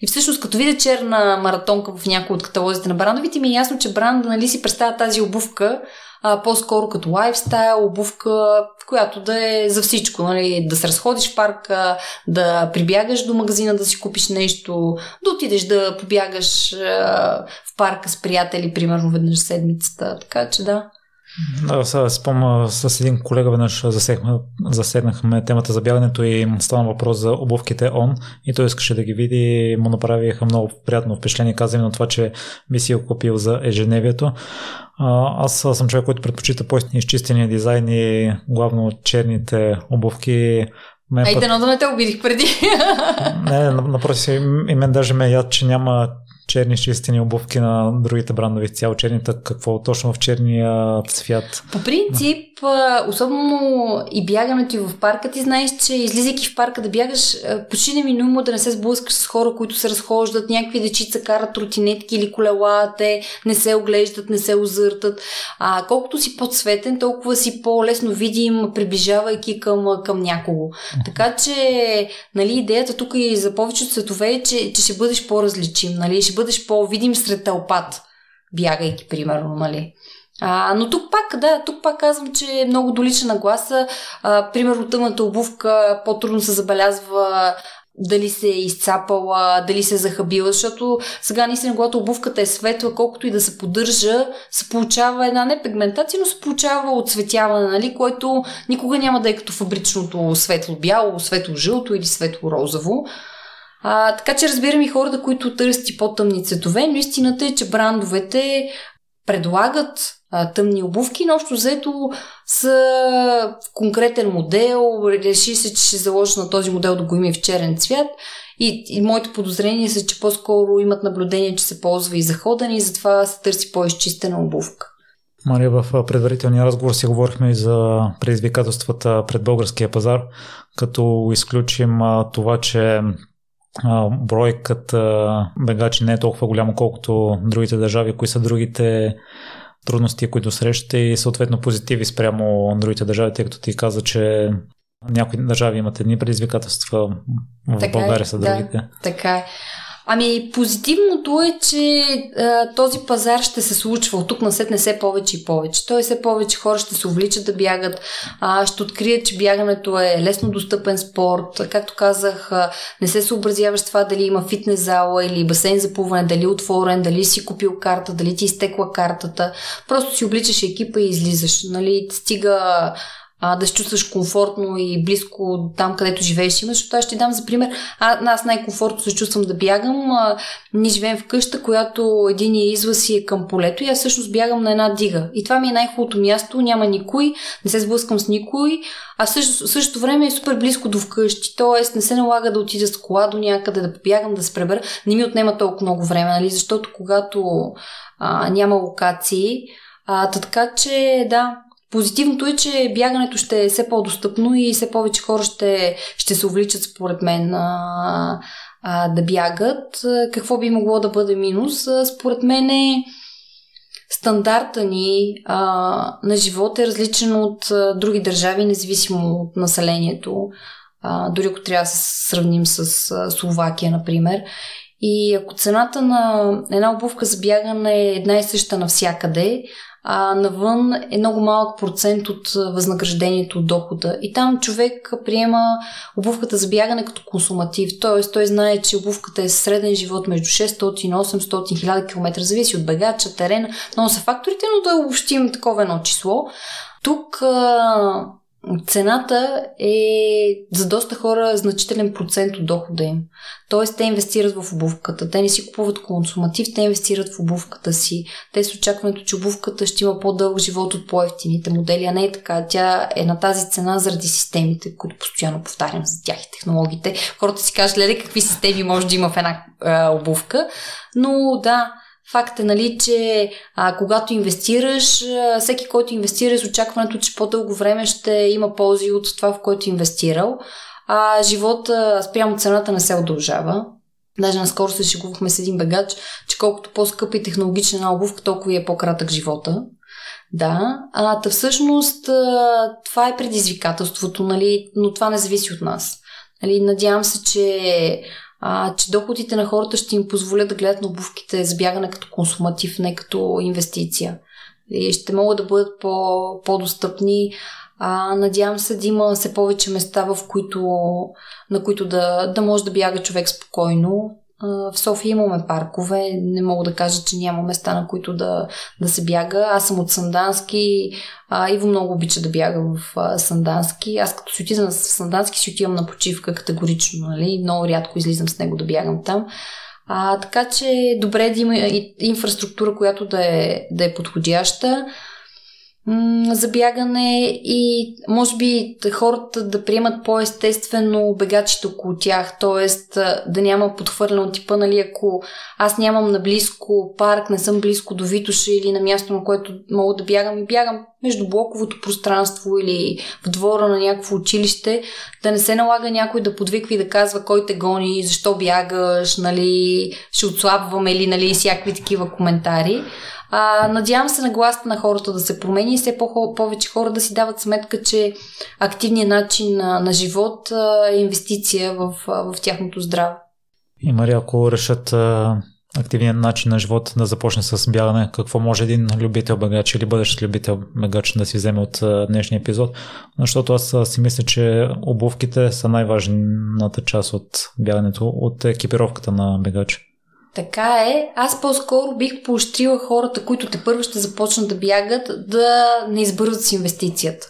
И всъщност, като видя черна маратонка в някои от каталозите на брандовите, ми е ясно, че бранда нали, си представя тази обувка а, по-скоро като лайфстайл, обувка, която да е за всичко. Нали? Да се разходиш в парка, да прибягаш до магазина да си купиш нещо, да отидеш да побягаш а, в парка с приятели, примерно веднъж седмицата. Така че да. Сега спомня с един колега веднъж засегнахме, засегнахме темата за бягането и стана въпрос за обувките он и той искаше да ги види му направиха много приятно впечатление, каза именно това, че би си го купил за ежедневието. Аз съм човек, който предпочита по-изчистения дизайн и главно черните обувки. Айде, но да не те обидих преди. Не, напротив, и мен даже ме яд, че няма черни чистени обувки на другите брандови цяло черните, какво точно в черния цвят? По принцип, особено и бягането и в парка, ти знаеш, че излизайки в парка да бягаш, почти неминуемо да не се сблъскаш с хора, които се разхождат, някакви дечица карат ротинетки или колела, те не се оглеждат, не се озъртат. А колкото си по-цветен, толкова си по-лесно видим, приближавайки към, към някого. Така че, нали, идеята тук и за повечето цветове е, че, че ще бъдеш по-различим, нали, ще бъдеш по-видим сред тълпат, бягайки, примерно, нали. А, но тук пак, да, тук пак казвам, че е много долична нагласа. Примерно тъмната обувка по-трудно се забелязва дали се е изцапала, дали се е захабила, защото сега наистина, когато обувката е светла, колкото и да се поддържа, се получава една не пигментация, но се получава отцветяване, нали, което никога няма да е като фабричното светло-бяло, светло-жълто или светло-розово. А, така че разбирам и хората, които търсят и по-тъмни цветове, но истината е, че брандовете предлагат а, тъмни обувки, но общо взето са конкретен модел, реши се, че ще заложи на този модел да го има и в черен цвят и, и моите подозрения са, че по-скоро имат наблюдение, че се ползва и за ходене и затова се търси по-изчистена обувка. Мария, в предварителния разговор си говорихме и за предизвикателствата пред българския пазар, като изключим това, че бройката бегачи не е толкова голямо, колкото другите държави, кои са другите трудности, които срещате и съответно позитиви спрямо другите държави, тъй като ти каза, че някои държави имат едни предизвикателства, в така е, България са другите. Да, така е. Ами, позитивното е, че а, този пазар ще се случва от тук на след не все повече и повече. Той все повече хора ще се увличат да бягат, а, ще открият, че бягането е лесно достъпен спорт. Както казах, а, не се съобразяваш това дали има фитнес зала или басейн за плуване, дали е отворен, дали си купил карта, дали ти изтекла картата. Просто си обличаш екипа и излизаш. Нали? Стига а, да се чувстваш комфортно и близко там, където живееш имаш. Защото аз ще дам за пример. А, аз най-комфортно се чувствам да бягам. А, ние живеем в къща, която един излъз си е към полето и аз всъщност бягам на една дига. И това ми е най-хубавото място. Няма никой, не се сблъскам с никой. А също, същото време е супер близко до вкъщи. Тоест не се налага да отида с кола до някъде, да побягам, да се пребера. Не ми отнема толкова много време, нали? защото когато а, няма локации, а, така че да, Позитивното е, че бягането ще е все по-достъпно и все повече хора ще, ще се увличат, според мен, а, а, да бягат. Какво би могло да бъде минус? Според мен е стандарта ни а, на живот е различен от а, други държави, независимо от населението. А, дори ако трябва да се сравним с а, Словакия, например. И ако цената на една обувка за бягане е една и съща навсякъде, а навън е много малък процент от възнаграждението от дохода. И там човек приема обувката за бягане като консуматив. Т.е. той знае, че обувката е среден живот между 600, 800, 1000 км. Зависи от бегача, терена. Много са факторите, но да обобщим такова едно число. Тук цената е за доста хора значителен процент от дохода им. Тоест, те инвестират в обувката. Те не си купуват консуматив, те инвестират в обувката си. Те с очакването, че обувката ще има по-дълъг живот от по-ефтините модели, а не е така. Тя е на тази цена заради системите, които постоянно повтарям за тях и технологиите. Хората си кажат, леле, какви системи може да има в една а, обувка. Но да, Факт е, нали, че а, когато инвестираш, а, всеки, който инвестира с очакването, че по-дълго време ще има ползи от това, в което е инвестирал, а живота спрямо цената не се удължава. Даже наскоро се шегувахме с един бегач, че колкото по-скъпа и технологична обувка, толкова е по-кратък живота. Да, а, та всъщност а, това е предизвикателството, нали, но това не зависи от нас. Нали, надявам се, че а, че доходите на хората ще им позволят да гледат на обувките за бягане като консуматив, не като инвестиция. И ще могат да бъдат по, по-достъпни. А, надявам се да има все повече места, в които, на които да, да може да бяга човек спокойно, в София имаме паркове, не мога да кажа, че няма места, на които да, да се бяга. Аз съм от Сандански, а, Иво много обича да бяга в а, Сандански. Аз като си отидам в Сандански, си отивам на почивка категорично, нали? Много рядко излизам с него да бягам там. А, така че добре да има инфраструктура, която да е, да е подходяща за бягане и може би хората да приемат по-естествено бегачите около тях, т.е. да няма подхвърлено типа, нали, ако аз нямам наблизко парк, не съм близко до Витоша или на място, на което мога да бягам и бягам между блоковото пространство или в двора на някакво училище, да не се налага някой да подвиква и да казва кой те гони, защо бягаш, нали, ще отслабваме или нали, всякакви такива коментари. А, надявам се на гласта на хората да се промени и все по- повече хора да си дават сметка, че активният начин на, на живот е инвестиция в, в тяхното здраве. И Мария, ако решат активният начин на живот да започне с бягане. Какво може един любител бегач или бъдещ любител бегач да си вземе от днешния епизод? Защото аз си мисля, че обувките са най-важната част от бягането, от екипировката на бегач. Така е. Аз по-скоро бих поощрила хората, които те първо ще започнат да бягат, да не избързат с инвестицията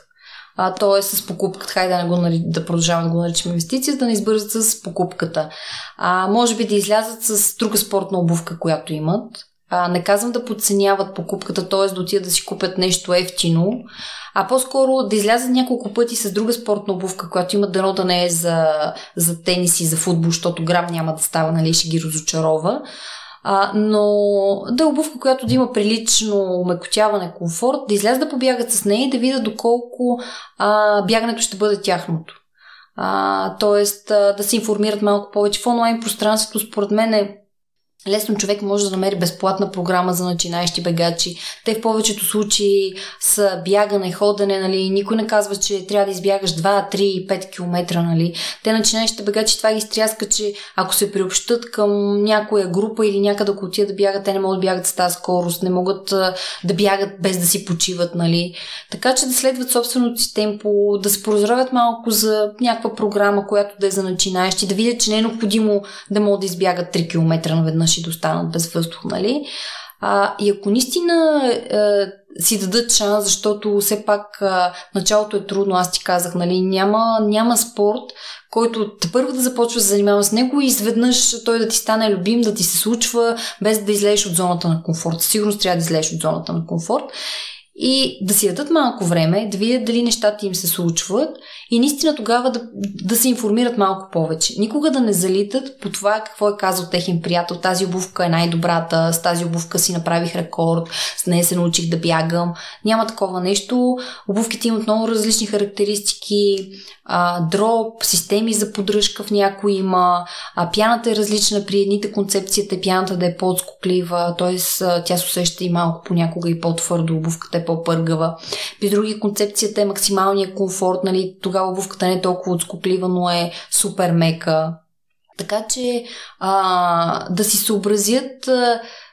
а, то е с покупката. Хайде да, не го, да продължаваме да го наричаме инвестиция, да не избързат с покупката. А, може би да излязат с друга спортна обувка, която имат. А, не казвам да подценяват покупката, т.е. да отидат да си купят нещо ефтино, а по-скоро да излязат няколко пъти с друга спортна обувка, която има дано да не е за, за тенис и за футбол, защото грам няма да става, нали, ще ги разочарова. А, но да е обувка, която да има прилично мекотяване, комфорт, да излязат да побягат с нея и да видят доколко а, бягането ще бъде тяхното. А, тоест а, да се информират малко повече. В онлайн пространството, според мен е Лесно човек може да намери безплатна програма за начинаещи бегачи. Те в повечето случаи са бягане, ходене, нали? Никой не казва, че трябва да избягаш 2, 3, 5 км, нали? Те начинаещите бегачи това ги стряска, че ако се приобщат към някоя група или някъде ако отидат да бягат, те не могат да бягат с тази скорост, не могат да бягат без да си почиват, нали? Така че да следват собственото си темпо, да се поразравят малко за някаква програма, която да е за начинаещи, да видят, че не е необходимо да могат да избягат 3 км наведнъж и да останат без въздух, нали? А, и ако наистина е, си дадат шанс, защото все пак е, началото е трудно, аз ти казах, нали, няма, няма спорт, който те първо да започва да се занимава с него и изведнъж той да ти стане любим, да ти се случва, без да излезеш от зоната на комфорт. Сигурно трябва да излезеш от зоната на комфорт и да си дадат малко време, да видят дали нещата им се случват и наистина тогава да, да се информират малко повече. Никога да не залитат по това какво е казал техен приятел. Тази обувка е най-добрата, с тази обувка си направих рекорд, с нея се научих да бягам. Няма такова нещо. Обувките имат много различни характеристики, а, дроп, системи за поддръжка в някои има, а, пяната е различна при едните концепцията е пяната да е по-отскоклива, т.е. тя се усеща и малко понякога и по-твърдо, обувката е по-пъргава. При други концепцията е максималния комфорт, нали, тогава обувката не е толкова отскоклива, но е супер мека. Така че а, да си съобразят,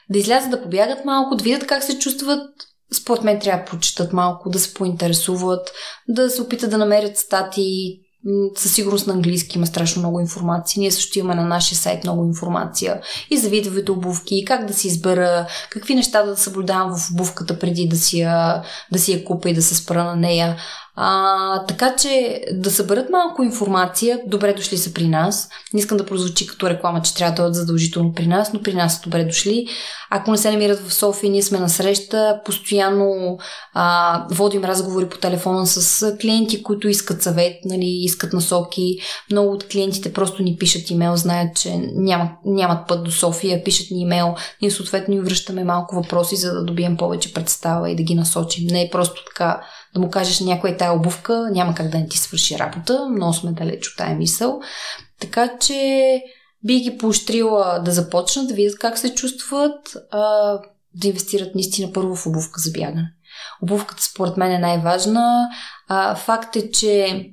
да излязат да побягат малко, да видят как се чувстват според мен трябва да почитат малко, да се поинтересуват, да се опитат да намерят статии, със сигурност на английски има страшно много информация. Ние също имаме на нашия сайт много информация и за видовете обувки, и как да си избера, какви неща да съблюдавам в обувката преди да си я, да си я купа и да се спра на нея. А, така че да съберат малко информация, добре дошли са при нас. Не искам да прозвучи като реклама, че трябва да бъдат задължително при нас, но при нас са добре дошли. Ако не се намират в София, ние сме на среща, постоянно а, водим разговори по телефона с клиенти, които искат съвет, нали, искат насоки. Много от клиентите просто ни пишат имейл, знаят, че няма, нямат път до София, пишат ни имейл. Ние съответно им връщаме малко въпроси, за да добием повече представа и да ги насочим. Не е просто така да му кажеш някоя тая обувка, няма как да не ти свърши работа, много сме далеч от тая мисъл. Така че би ги поощрила да започнат, да видят как се чувстват, а, да инвестират наистина първо в обувка за бягане. Обувката според мен е най-важна. А, факт е, че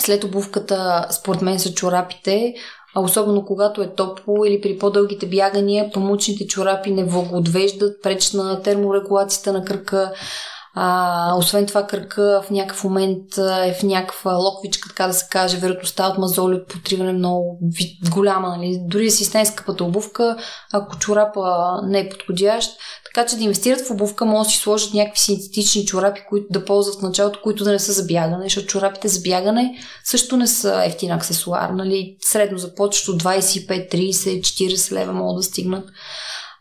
след обувката, според мен са чорапите, а особено когато е топло или при по-дългите бягания, памучните чорапи не влагоотвеждат, пречат на терморегулацията на кръка, а, освен това, кръка в някакъв момент е в някаква локвичка, така да се каже, вероятността от мазоли от потриване е много голяма. Нали? Дори да си с най-скъпата обувка, ако чорапа не е подходящ, така че да инвестират в обувка, може да си сложат някакви синтетични чорапи, които да ползват в началото, които да не са за бягане, защото чорапите за бягане също не са ефтин аксесуар. Нали? Средно започват от 25, 30, 40 лева могат да стигнат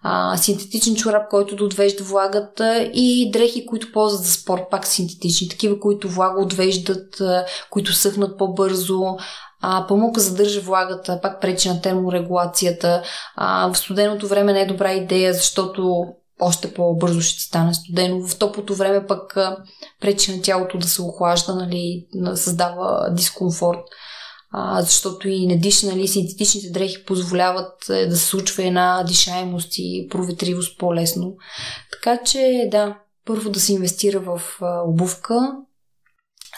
а, синтетичен чорап, който да отвежда влагата и дрехи, които ползват за спорт, пак синтетични, такива, които влага отвеждат, а, които съхнат по-бързо, а, памука задържа влагата, пак пречи на терморегулацията. А, в студеното време не е добра идея, защото още по-бързо ще стане студено. В топлото време пък пречи на тялото да се охлажда, нали, създава дискомфорт а, защото и недишнали синтетичните дрехи позволяват е, да се случва една дишаемост и проветривост по-лесно. Така че да, първо да се инвестира в а, обувка.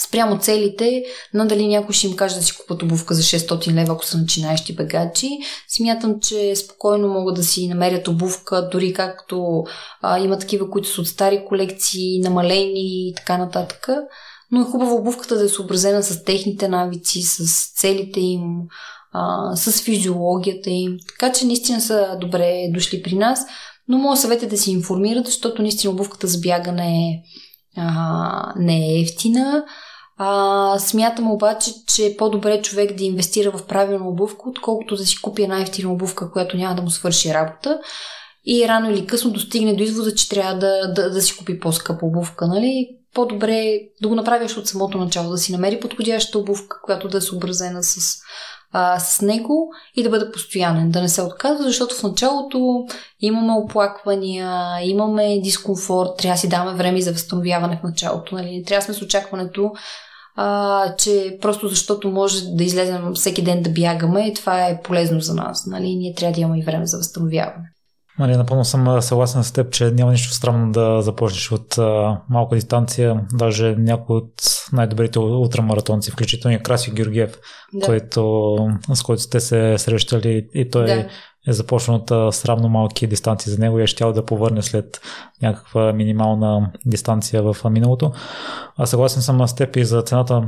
спрямо целите, надали някой ще им каже да си купат обувка за 600 лева, ако са начинаещи бегачи. Смятам, че спокойно могат да си намерят обувка, дори както а, има такива, които са от стари колекции, намалени и така нататък. Но е хубаво обувката да е съобразена с техните навици, с целите им, а, с физиологията им. Така че наистина са добре дошли при нас. Но моят съвет е да се информират, защото наистина обувката за бягане е, а, не е ефтина. А, смятам обаче, че е по-добре човек да инвестира в правилна обувка, отколкото да си купи една ефтина обувка, която няма да му свърши работа и рано или късно достигне до извода, че трябва да, да, да си купи по-скъпа обувка. Нали? По-добре да го направиш от самото начало, да си намери подходяща обувка, която да е съобразена с а, с него и да бъде постоянен, да не се отказва, защото в началото имаме оплаквания, имаме дискомфорт, трябва да си даваме време за възстановяване в началото. Нали? Трябва да сме с очакването, а, че просто защото може да излезем всеки ден да бягаме и това е полезно за нас. Нали? Ние трябва да имаме и време за възстановяване. Нали, напълно съм съгласен с теб, че няма нищо странно да започнеш от а, малка дистанция. Даже някой от най-добрите ултрамаратонци, включително и Краси Георгиев, да. който, с който сте се срещали и той да. е започнал от сравно малки дистанции за него и е щял да повърне след някаква минимална дистанция в миналото. А съгласен съм с теб и за цената.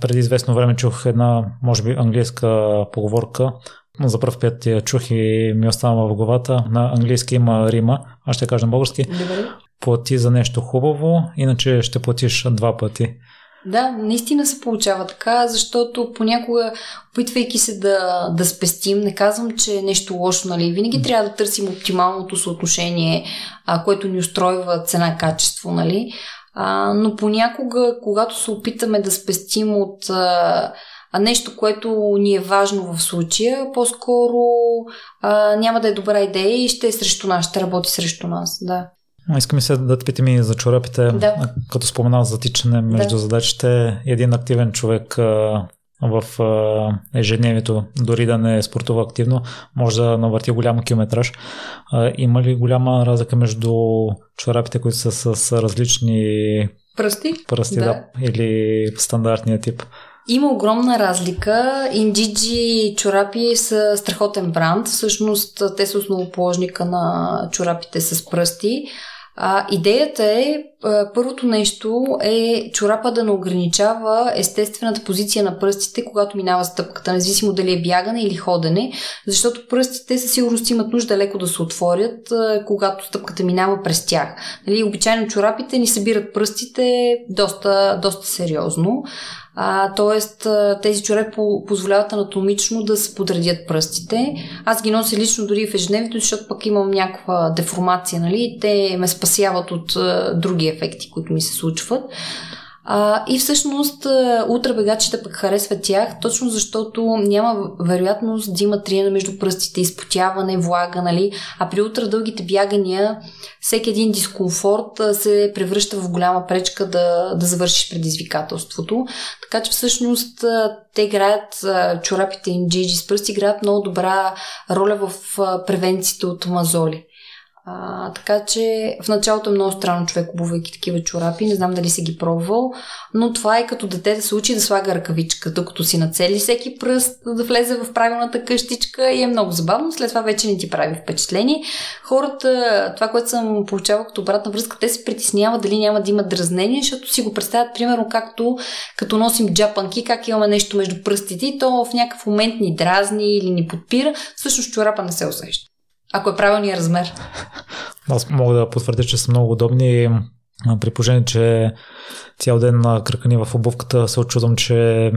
Преди известно време чух една, може би, английска поговорка, за първ път я чух и ми остана в главата. На английски има Рима, аз ще кажа на български. Добре. Плати за нещо хубаво, иначе ще платиш два пъти. Да, наистина се получава така, защото понякога, опитвайки се да, да спестим, не казвам, че е нещо лошо, нали? Винаги трябва да търсим оптималното съотношение, а, което ни устройва цена-качество, нали? А, но понякога, когато се опитаме да спестим от а, а нещо, което ни е важно в случая, по-скоро а, няма да е добра идея и ще е срещу нас, ще работи срещу нас. Да. Искам се да те питам и за чорапите. Да. Като споменал за тичане между да. задачите, един активен човек в ежедневието, дори да не спортува активно, може да навърти голям километраж. Има ли голяма разлика между чорапите, които са с различни пръсти? Пръсти, да. да. Или стандартния тип? Има огромна разлика. Индиджи чорапи са страхотен бранд. Всъщност те са основоположника на чорапите с пръсти. А, идеята е, първото нещо е чорапа да не ограничава естествената позиция на пръстите, когато минава стъпката, независимо дали е бягане или ходене, защото пръстите със сигурност имат нужда леко да се отворят, когато стъпката минава през тях. Нали, обичайно чорапите ни събират пръстите доста, доста сериозно. А, тоест, тези чорапи позволяват анатомично да се подредят пръстите. Аз ги нося лично дори в ежедневието, защото пък имам някаква деформация, нали? Те ме спасяват от а, други ефекти, които ми се случват. А, и всъщност ултрабегачите пък харесват тях, точно защото няма вероятност да има триена между пръстите, изпотяване, влага, нали? А при утра дългите бягания всеки един дискомфорт се превръща в голяма пречка да, да завършиш предизвикателството. Така че всъщност те играят, чорапите и джиджи с пръсти играят много добра роля в превенцията от мазоли. А, така че в началото е много странно човек обувайки такива чорапи. Не знам дали си ги пробвал, но това е като дете да се учи да слага ръкавичка, докато си нацели всеки пръст, да влезе в правилната къщичка и е много забавно. След това вече не ти прави впечатление. Хората, това, което съм получавала като обратна връзка, те се притесняват дали няма да имат дразнение, защото си го представят примерно както като носим джапанки, как имаме нещо между пръстите и то в някакъв момент ни дразни или ни подпира. Всъщност чорапа не се усеща. Ако е правилният размер. Аз мога да потвърдя, че са много удобни. При положение, че цял ден кръкани в обувката, се очудвам, че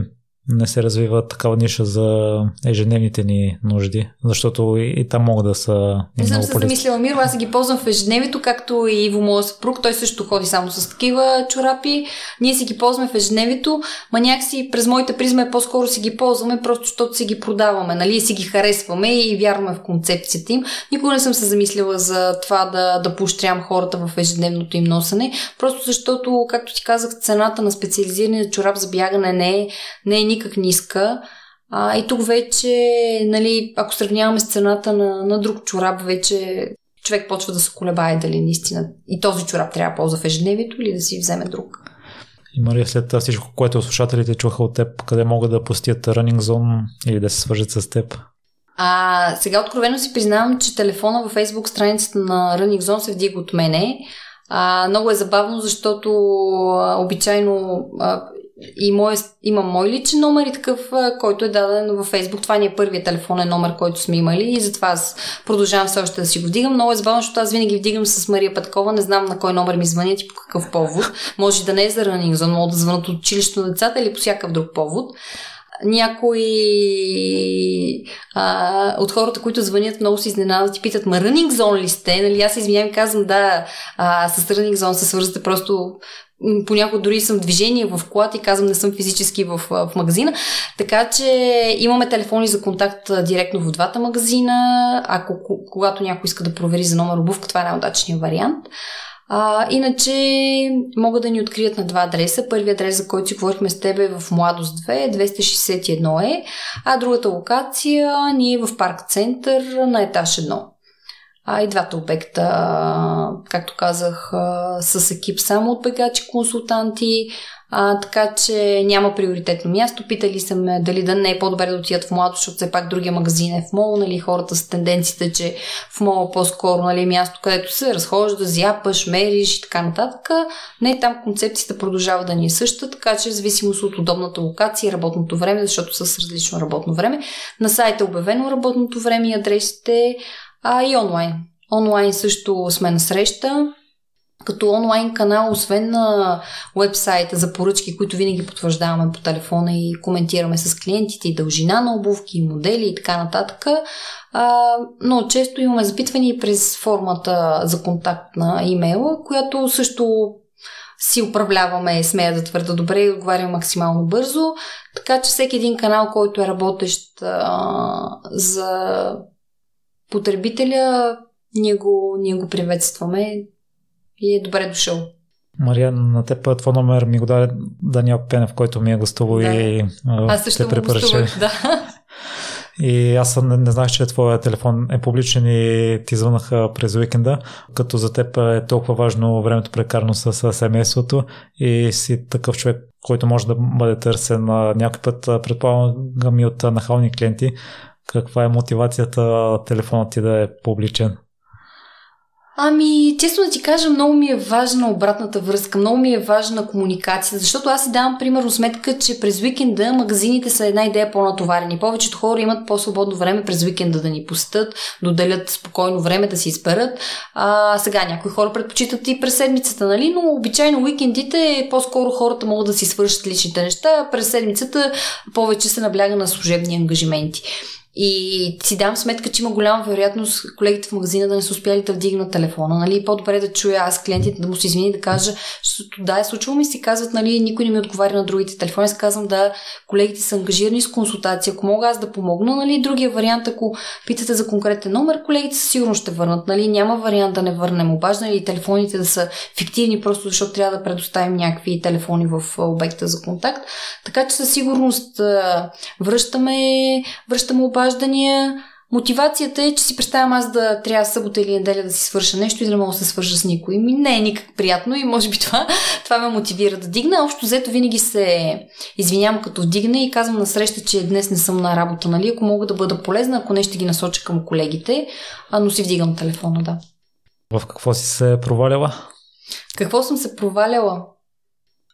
не се развива такава ниша за ежедневните ни нужди, защото и, и там могат да са Не съм се замислила, Миро, аз ги ползвам в ежедневието, както и Иво моят съпруг, той също ходи само с такива чорапи. Ние си ги ползваме в ежедневието, ма някакси през моите призма е по-скоро си ги ползваме, просто защото си ги продаваме, нали, си ги харесваме и вярваме в концепцията им. Никога не съм се замислила за това да, да поощрям хората в ежедневното им носене, просто защото, както ти казах, цената на специализирания чорап за бягане не е, не е никак ниска. А, и тук вече, нали, ако сравняваме с цената на, на друг чорап, вече човек почва да се колебае дали наистина и този чорап трябва да ползва в ежедневието или да си вземе друг. И Мария, след всичко, което слушателите чуха от теб, къде могат да пустят Running Zone или да се свържат с теб? А, сега откровено си признавам, че телефона във Facebook страницата на Running Zone се вдига от мене. А, много е забавно, защото а, обичайно а, и мой, имам мой личен номер и такъв, който е даден във Фейсбук. Това ни е първият телефонен номер, който сме имали и затова аз продължавам все още да си го вдигам. Много е забавно, защото аз винаги вдигам с Мария Петкова. Не знам на кой номер ми звънят и по какъв повод. Може да не е за ранинг, за да звънат от училището на децата или по всякакъв друг повод някои а, от хората, които звънят, много се изненадат и питат, ма Running Zone ли сте? Нали, аз извинявам, казвам, да, а, с Running Zone се свързвате просто понякога дори съм движение в колата и казвам не съм физически в, в магазина. Така че имаме телефони за контакт директно в двата магазина. Ако когато някой иска да провери за номер обувка, това е най-удачният вариант. А, иначе могат да ни открият на два адреса. Първият адрес, за който си говорихме с тебе е в Младост 2, 261 е, а другата локация ни е в Парк Център на етаж 1. А и двата обекта, както казах, с екип само от бегачи консултанти, а, така че няма приоритетно място. Питали са ме дали да не е по-добре да отидат в младо, защото все пак другия магазин е в мол, нали, хората с тенденцията, че в мол по-скоро нали, е място, където се разхожда, зяпаш, мериш и така нататък. Не, там концепцията продължава да ни е съща, така че в зависимост от удобната локация и работното време, защото с различно работно време. На сайта е обявено работното време и адресите, а и онлайн. Онлайн също сме на среща като онлайн канал, освен на вебсайта за поръчки, които винаги потвърждаваме по телефона и коментираме с клиентите и дължина на обувки, и модели и така нататък. А, но често имаме запитвания през формата за контакт на имейла, която също си управляваме, смея да твърда добре и отговаря максимално бързо. Така че всеки един канал, който е работещ а, за потребителя, ние го, ние го приветстваме и е добре дошъл. Мария, на теб твой номер ми го даде Даниел Пенев, който ми е гостувал да. и аз също те гостувах, да. И аз не, не знах, че твоя телефон е публичен и ти звънаха през уикенда, като за теб е толкова важно времето прекарано с семейството и си такъв човек, който може да бъде търсен някой път, предполагам и от нахални клиенти. Каква е мотивацията телефонът ти да е публичен? Ами, честно да ти кажа, много ми е важна обратната връзка, много ми е важна комуникация, защото аз си давам примерно сметка, че през уикенда магазините са една идея по-натоварени. Повечето хора имат по-свободно време през уикенда да ни пустят, да отделят спокойно време да си изберат. А, сега някои хора предпочитат и през седмицата, нали? Но обичайно уикендите по-скоро хората могат да си свършат личните неща, през седмицата повече се набляга на служебни ангажименти. И си дам сметка, че има голяма вероятност колегите в магазина да не са успяли да вдигнат телефона. Нали? По-добре да чуя аз клиентите да му се извини да кажа, защото да, е случило ми си казват, нали, никой не ми отговаря на другите телефони. Аз казвам да, колегите са ангажирани с консултация. Ако мога аз да помогна, нали, другия вариант, ако питате за конкретен номер, колегите сигурно ще върнат. Нали? Няма вариант да не върнем. Обажда нали, телефоните да са фиктивни, просто защото трябва да предоставим някакви телефони в обекта за контакт. Така че със сигурност връщаме, връщаме обажда обаждания. Мотивацията е, че си представям аз да трябва събота или неделя да си свърша нещо и да не мога да се свържа с никой. Ми не е никак приятно и може би това, това ме мотивира да дигна. Общо взето винаги се извинявам като вдигна и казвам на среща, че днес не съм на работа, нали? Ако мога да бъда полезна, ако не ще ги насоча към колегите, но си вдигам телефона, да. В какво си се проваляла? Какво съм се проваляла?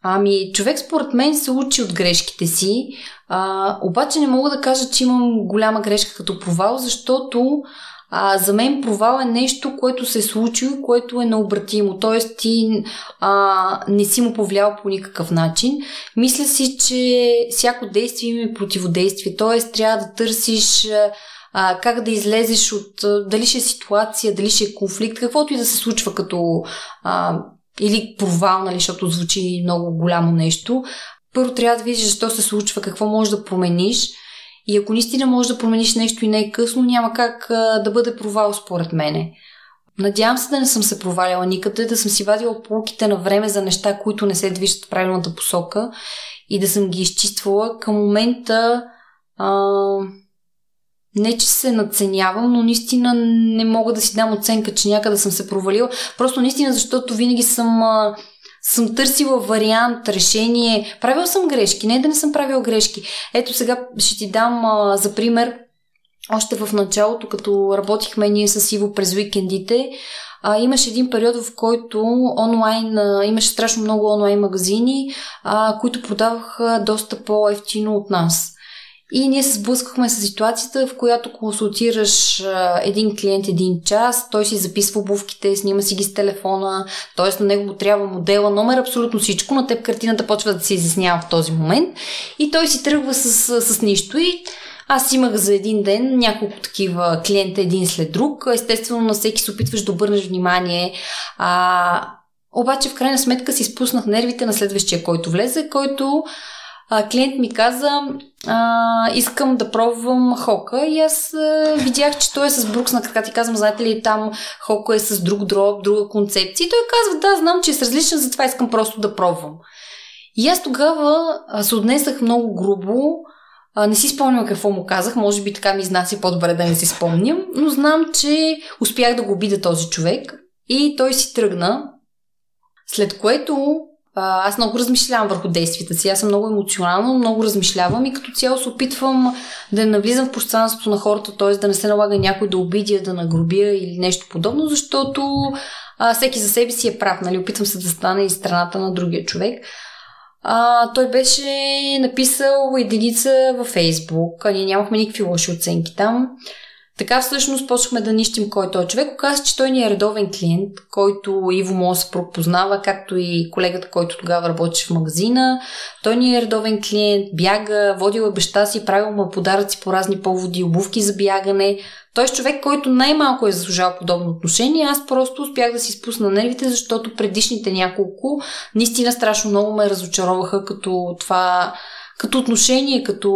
Ами, човек според мен се учи от грешките си, а, обаче не мога да кажа, че имам голяма грешка като провал, защото а, за мен провал е нещо, което се е случило, което е необратимо. Тоест ти а, не си му повлиял по никакъв начин. Мисля си, че всяко действие има противодействие. Тоест трябва да търсиш а, как да излезеш от дали ще е ситуация, дали ще е конфликт, каквото и да се случва като а, или провал, нали, защото звучи много голямо нещо, първо трябва да видиш защо се случва, какво можеш да промениш. И ако наистина можеш да промениш нещо и не е късно, няма как а, да бъде провал според мене. Надявам се да не съм се проваляла никъде, да съм си вадила полуките на време за неща, които не се движат в правилната посока и да съм ги изчиствала. Към момента а, не, че се надценявам, но наистина не мога да си дам оценка, че някъде съм се провалила. Просто наистина, защото винаги съм а, съм търсила вариант, решение. Правил съм грешки, не да не съм правил грешки. Ето сега ще ти дам а, за пример. Още в началото, като работихме ние с Иво през уикендите, а, имаше един период, в който онлайн, а, имаше страшно много онлайн магазини, а, които продаваха доста по-ефтино от нас. И ние се сблъскахме с ситуацията, в която консултираш един клиент един час, той си записва обувките, снима си ги с телефона, т.е. на него трябва модела, номер, абсолютно всичко, на теб картината почва да се изяснява в този момент и той си тръгва с, с нищо и аз имах за един ден няколко такива клиента един след друг. Естествено, на всеки се опитваш да обърнеш внимание. А, обаче, в крайна сметка си спуснах нервите на следващия, който влезе, който а, клиент ми каза, а, искам да пробвам хока и аз а, видях, че той е с Брукс на крака. Ти казвам, знаете ли, там хока е с друг дроб, друга концепция. И той казва, да, знам, че е с различен, затова искам просто да пробвам. И аз тогава се отнесах много грубо, а, не си спомням какво му казах, може би така ми изнася по-добре да не си спомням, но знам, че успях да го обида този човек и той си тръгна, след което аз много размишлявам върху действията си. Аз съм много емоционална, много размишлявам и като цяло се опитвам да навлизам в пространството на хората, т.е. да не се налага някой да обидя, да нагрубя или нещо подобно, защото а, всеки за себе си е прав. Нали? Опитвам се да стане и страната на другия човек. А, той беше написал единица във Фейсбук, а ние нямахме никакви лоши оценки там. Така всъщност почнахме да нищим кой е той човек. Оказа че той ни е редовен клиент, който Иво се пропознава, както и колегата, който тогава работеше в магазина. Той ни е редовен клиент, бяга, водил е баща си, правил му подаръци по разни поводи, обувки за бягане. Той е човек, който най-малко е заслужал подобно отношение. Аз просто успях да си спусна нервите, защото предишните няколко наистина страшно много ме разочароваха като това, като отношение, като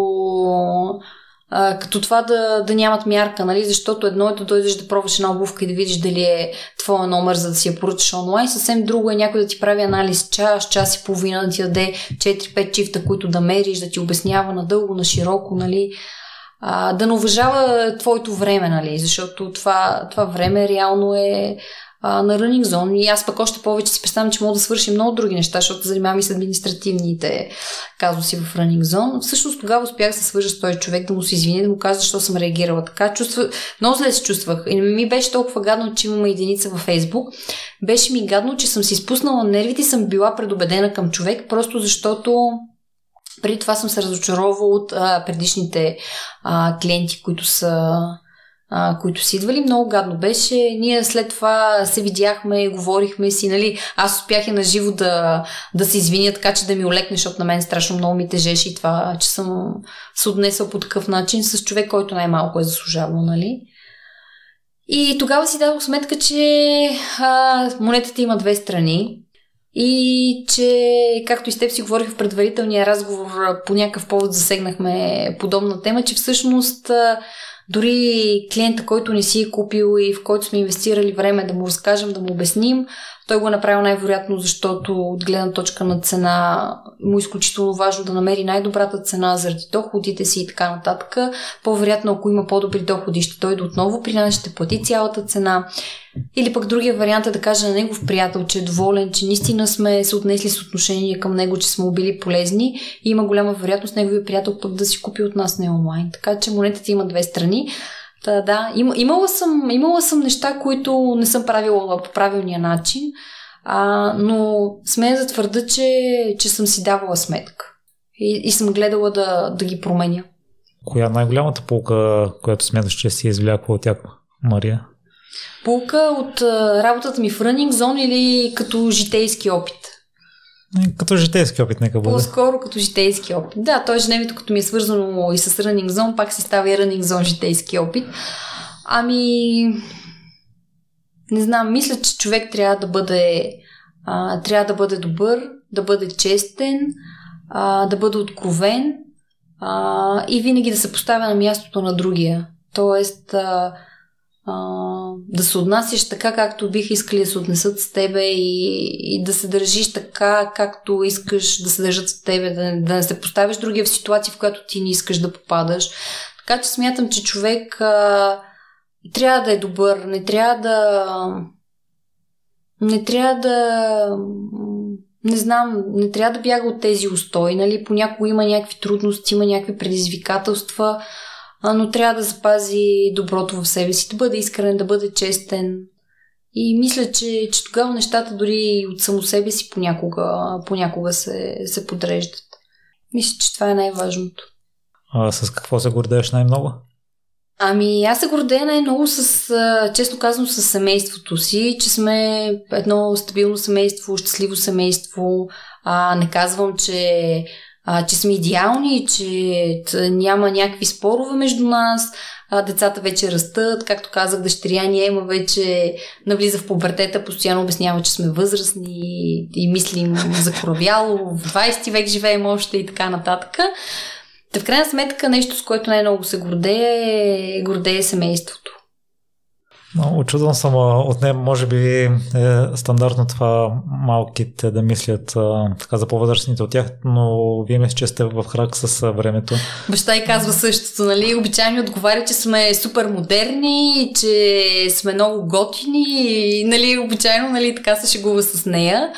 като това да, да нямат мярка, нали? защото едно е да дойдеш да пробваш една обувка и да видиш дали е твоя номер, за да си я поръчаш онлайн. Съвсем друго е някой да ти прави анализ час, час и половина, да ти даде 4-5 чифта, които да мериш, да ти обяснява надълго, на широко, нали? а, да не уважава твоето време, нали? защото това, това време реално е а, на Running Zone. И аз пък още повече си представям, че мога да свършим много други неща, защото занимавам и с административните казуси в Running Zone. Всъщност тогава успях да се свържа с този човек, да му се извиня, да му кажа защо съм реагирала така. Чувства... Много зле се чувствах. И ми беше толкова гадно, че имаме единица във Фейсбук. Беше ми гадно, че съм си спуснала нервите и съм била предубедена към човек, просто защото преди това съм се разочаровала от а, предишните а, клиенти, които са а, които си идвали. Много гадно беше. Ние след това се видяхме, говорихме си, нали. Аз успях и на живо да, да се извиня, така че да ми олекне, защото на мен страшно много ми тежеше и това, че съм се отнесъл по такъв начин с човек, който най-малко е заслужавал, нали. И тогава си дадох сметка, че а, монетата има две страни и че, както и с теб си говорих в предварителния разговор, по някакъв повод засегнахме подобна тема, че всъщност дори клиента, който не си е купил и в който сме инвестирали време да му разкажем, да му обясним, той го е направил най-вероятно, защото от гледна точка на цена му е изключително важно да намери най-добрата цена заради доходите си и така нататък. По-вероятно, ако има по-добри доходи, ще дойде отново при нас, ще плати цялата цена. Или пък другия вариант е да каже на негов приятел, че е доволен, че наистина сме се отнесли с отношение към него, че сме били полезни и има голяма вероятност неговия приятел пък да си купи от нас не онлайн. Така че монетата има две страни. Та, да, им, имала, съм, имала съм неща, които не съм правила по правилния начин, а, но смея да твърда, че, че съм си давала сметка и, и съм гледала да, да ги променя. Коя е най-голямата полка, която смяташ, че си е извлякла от тях, Мария? Полка от а, работата ми в Running Zone или като житейски опит? Като житейски опит, нека бъде. По-скоро като житейски опит. Да, той ежедневието, като ми е свързано и с Running Zone, пак си става и Running Zone житейски опит. Ами, не знам, мисля, че човек трябва да бъде а, трябва да бъде добър, да бъде честен, а, да бъде откровен а, и винаги да се поставя на мястото на другия. Тоест, а, да се отнасяш така, както бих искали да се отнесат с тебе и, и да се държиш така, както искаш да се държат с тебе, да, да не се поставиш другия в ситуация, в която ти не искаш да попадаш. Така че смятам, че човек а, трябва да е добър, не трябва да. Не трябва да не знам, не трябва да бяга от тези устои, нали? Понякога има някакви трудности, има някакви предизвикателства, а, но трябва да запази доброто в себе си, да бъде искрен, да бъде честен. И мисля, че, че тогава нещата дори от само себе си понякога, понякога се, се подреждат. Мисля, че това е най-важното. А с какво се гордееш най-много? Ами, аз се гордея най-много с, често казвам, с семейството си, че сме едно стабилно семейство, щастливо семейство. А, не казвам, че, а, че сме идеални, че няма някакви спорове между нас. А, децата вече растат, както казах, дъщеря ни има вече навлиза в пубертета, постоянно обяснява, че сме възрастни и мислим за коравяло, в 20 век живеем още и така нататък. Та в крайна сметка нещо, с което най-много се гордее, е гордее семейството. Очудвам съм от нея, може би е стандартно това малките да мислят така за по-възрастните от тях, но вие мисля, че сте в храк с времето. Баща и казва същото, нали? Обичайно отговаря, че сме супер модерни, че сме много готини, нали? Обичайно, нали, така се шегува с нея.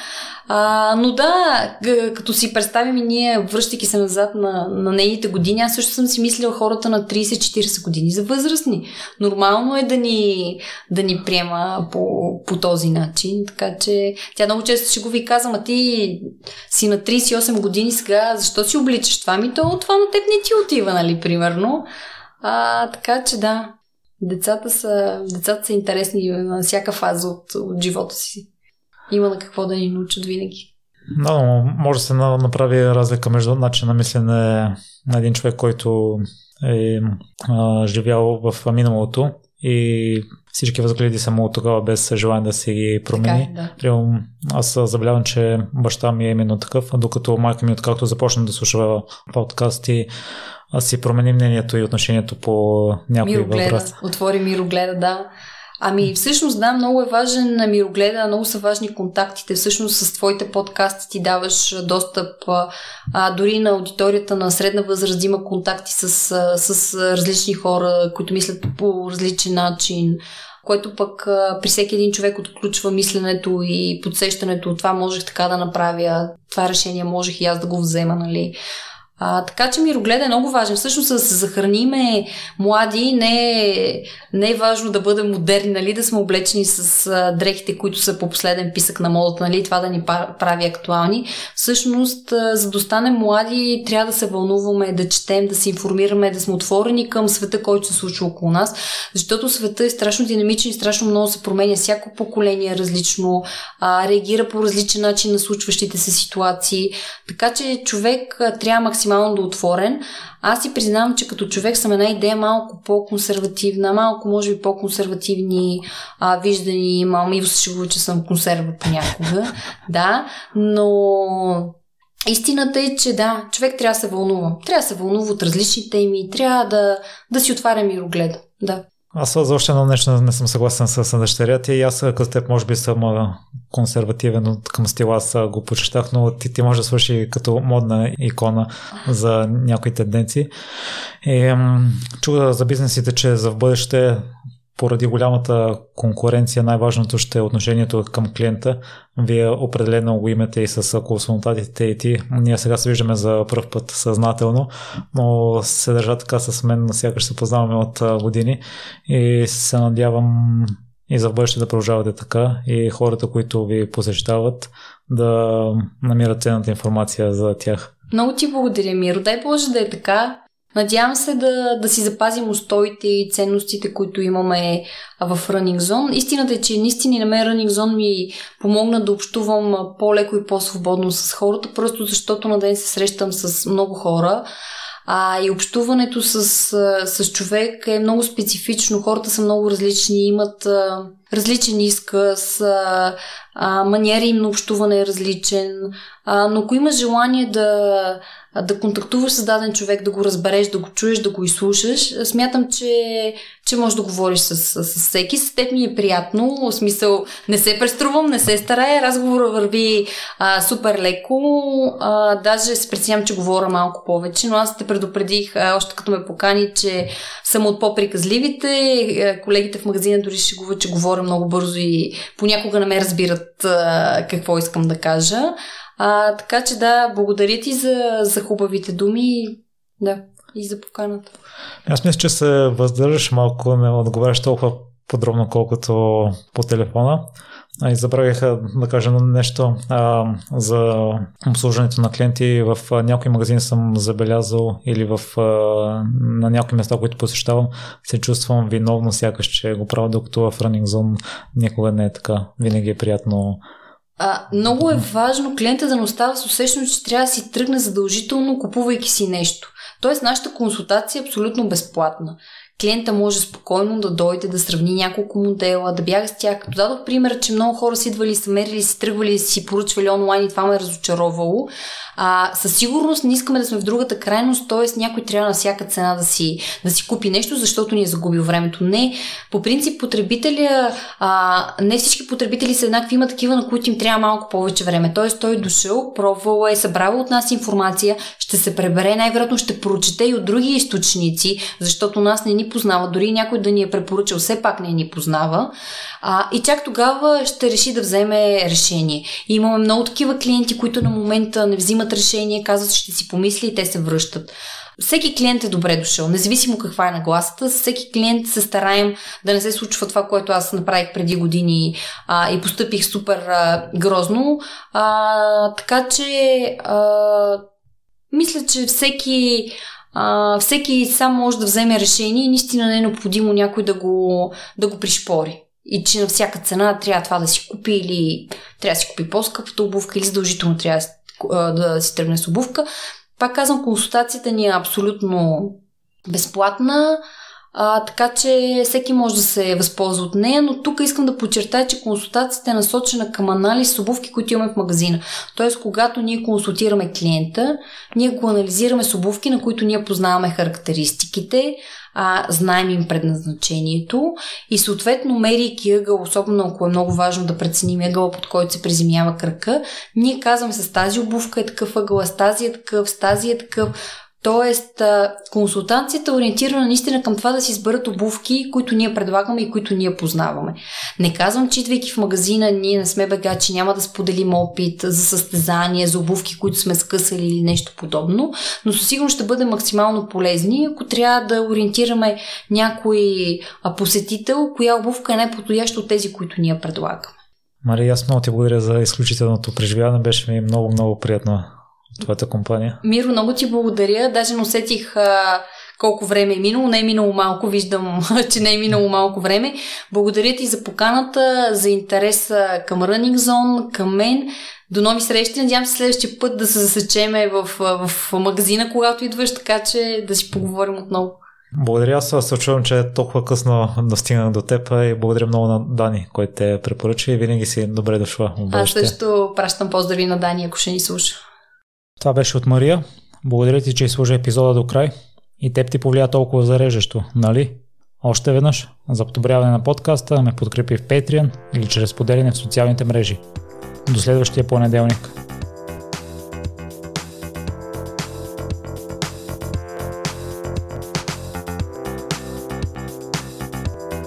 А, но да, като си представим и ние, връщайки се назад на, на нейните години, аз също съм си мислила хората на 30-40 години за възрастни. Нормално е да ни, да ни приема по, по този начин. Така че тя много често ще го ви казва, а ти си на 38 години сега, защо си обличаш това? Ми то това на теб не ти отива, нали, примерно. А, така че да, децата са, децата са интересни на всяка фаза от, от живота си има на какво да ни научат винаги. Да, но може да се направи разлика между начин на мислене на един човек, който е а, живял в миналото и всички възгледи са му тогава без желание да си ги промени. Така е, да. Аз забелявам, че баща ми е именно такъв, докато майка ми откакто започна да слуша подкасти, си промени мнението и отношението по някои въпроси. Отвори мирогледа, да. Ами всъщност да, много е важен на мирогледа, много са важни контактите. Всъщност с твоите подкасти ти даваш достъп а, дори на аудиторията на средна възраст има контакти с, с различни хора, които мислят по различен начин което пък а, при всеки един човек отключва мисленето и подсещането. Това можех така да направя, това решение можех и аз да го взема, нали. А, така че мироглед е много важен. Всъщност да се захраниме млади, не е, не е важно да бъдем модерни, нали, да сме облечени с а, дрехите, които са по последен писък на модата, нали, това да ни прави актуални. Всъщност, а, за да останем млади, трябва да се вълнуваме, да четем, да се информираме, да сме отворени към света, който се случва около нас, защото света е страшно динамичен и страшно много се променя. Всяко поколение е различно, а, реагира по различен начин на случващите се ситуации. Така че човек а, трябва максимално максимално да отворен. Аз си признавам, че като човек съм една идея малко по-консервативна, малко може би по-консервативни а, виждани имам и се шегува, че съм консерва понякога. да, но Истината е, че да, човек трябва да се вълнува. Трябва да се вълнува от различни теми, трябва да, да си отваря мирогледа. Да. Аз за още едно нещо не съм съгласен с дъщеря ти и аз като теб може би съм консервативен към стила, аз го почетах, но ти, ти може да свърши като модна икона за някои тенденции. И, чух за бизнесите, че за в бъдеще поради голямата конкуренция най-важното ще е отношението към клиента. Вие определено го имате и с консултантите и ти. Ние сега се виждаме за първ път съзнателно, но се държа така с мен, сякаш се познаваме от години и се надявам и за бъдеще да продължавате така и хората, които ви посещават, да намират ценната информация за тях. Много ти благодаря, Миро. Дай Боже да е така. Надявам се да, да си запазим устоите и ценностите, които имаме в Running Zone. Истината е, че наистина на мен Running Zone ми помогна да общувам по-леко и по-свободно с хората, просто защото на ден се срещам с много хора. А и общуването с, с човек е много специфично. Хората са много различни, имат а, различен изказ, а, а, маниери им на общуване е различен. А, но ако имаш желание да, да контактуваш с даден човек, да го разбереш, да го чуеш, да го изслушаш, смятам, че, че можеш да говориш с, с, с всеки. С теб ми е приятно, в смисъл не се преструвам, не се старая, разговора върви а, супер леко, а, даже се пресявам, че говоря малко повече, но аз те предупредих, а, още като ме покани, че съм от по-приказливите, колегите в магазина дори говорят, че говоря много бързо и понякога не ме разбират а, какво искам да кажа. А, така че да, благодаря ти за, за хубавите думи. Да, и за поканата. Аз мисля, че се въздържаш малко, не отговаряш толкова подробно, колкото по телефона. И забравих да кажа нещо а, за обслужването на клиенти. В някои магазини съм забелязал или в, а, на някои места, които посещавам, се чувствам виновно, сякаш, че го правя, докато в Running Zone никога не е така. Винаги е приятно а, много е важно клиента да не остава с усещане, че трябва да си тръгне задължително, купувайки си нещо. Тоест, нашата консултация е абсолютно безплатна клиента може спокойно да дойде, да сравни няколко модела, да бяга с тях. Като дадох пример, че много хора си идвали, са мерили, си тръгвали, си поръчвали онлайн и това ме е разочаровало. А, със сигурност не искаме да сме в другата крайност, т.е. някой трябва на всяка цена да си, да си купи нещо, защото ни е загубил времето. Не, по принцип потребителя, а, не всички потребители са еднакви, има такива, на които им трябва малко повече време. Т.е. той е дошъл, пробвал е, събрал от нас информация, ще се пребере, най-вероятно ще прочете и от други източници, защото нас не ни познава, дори някой да ни е препоръчал, все пак не ни познава. А, и чак тогава ще реши да вземе решение. И имаме много такива клиенти, които на момента не взимат решение, казват, ще си помисли и те се връщат. Всеки клиент е добре дошъл, независимо каква е нагласата. Всеки клиент се стараем да не се случва това, което аз направих преди години а, и постъпих супер а, грозно. А, така че а, мисля, че всеки а, всеки сам може да вземе решение и наистина не е необходимо някой да го, да го пришпори. И че на всяка цена трябва това да си купи или трябва да си купи по-скъпата обувка или задължително трябва да си тръгне с обувка. Пак казвам, консултацията ни е абсолютно безплатна. А, така че всеки може да се възползва от нея, но тук искам да подчертая, че консултацията е насочена към анализ с обувки, които имаме в магазина. Тоест, когато ние консултираме клиента, ние го анализираме с обувки, на които ние познаваме характеристиките, а, знаем им предназначението и съответно мерейки ъгъл, особено ако е много важно да преценим ъгъла, под който се приземява кръка, ние казваме с тази обувка е такъв ъгъл, с тази е такъв, с тази е такъв, Тоест, консултацията е ориентирана наистина към това да си изберат обувки, които ние предлагаме и които ние познаваме. Не казвам, че идвайки в магазина, ние не сме бегачи, няма да споделим опит за състезания, за обувки, които сме скъсали или нещо подобно, но със сигурност ще бъде максимално полезни, ако трябва да ориентираме някой посетител, коя обувка е най-подходяща от тези, които ние предлагаме. Мария, аз много ти благодаря за изключителното преживяване. Беше ми много, много твоята компания. Миро, много ти благодаря. Даже не усетих а, колко време е минало. Не е минало малко, виждам, че не е минало малко време. Благодаря ти за поканата, за интереса към Running Zone, към мен. До нови срещи. Надявам се следващия път да се засечеме в, в магазина, когато идваш, така че да си поговорим отново. Благодаря, аз се чувам, че е толкова късно достигнах до теб и благодаря много на Дани, който те препоръча и винаги си добре дошла. Аз също пращам поздрави на Дани, ако ще ни слуша. Това беше от Мария. Благодаря ти, че изслужа епизода до край. И теб ти повлия толкова зарежещо, нали? Още веднъж, за подобряване на подкаста ме подкрепи в Patreon или чрез поделяне в социалните мрежи. До следващия понеделник.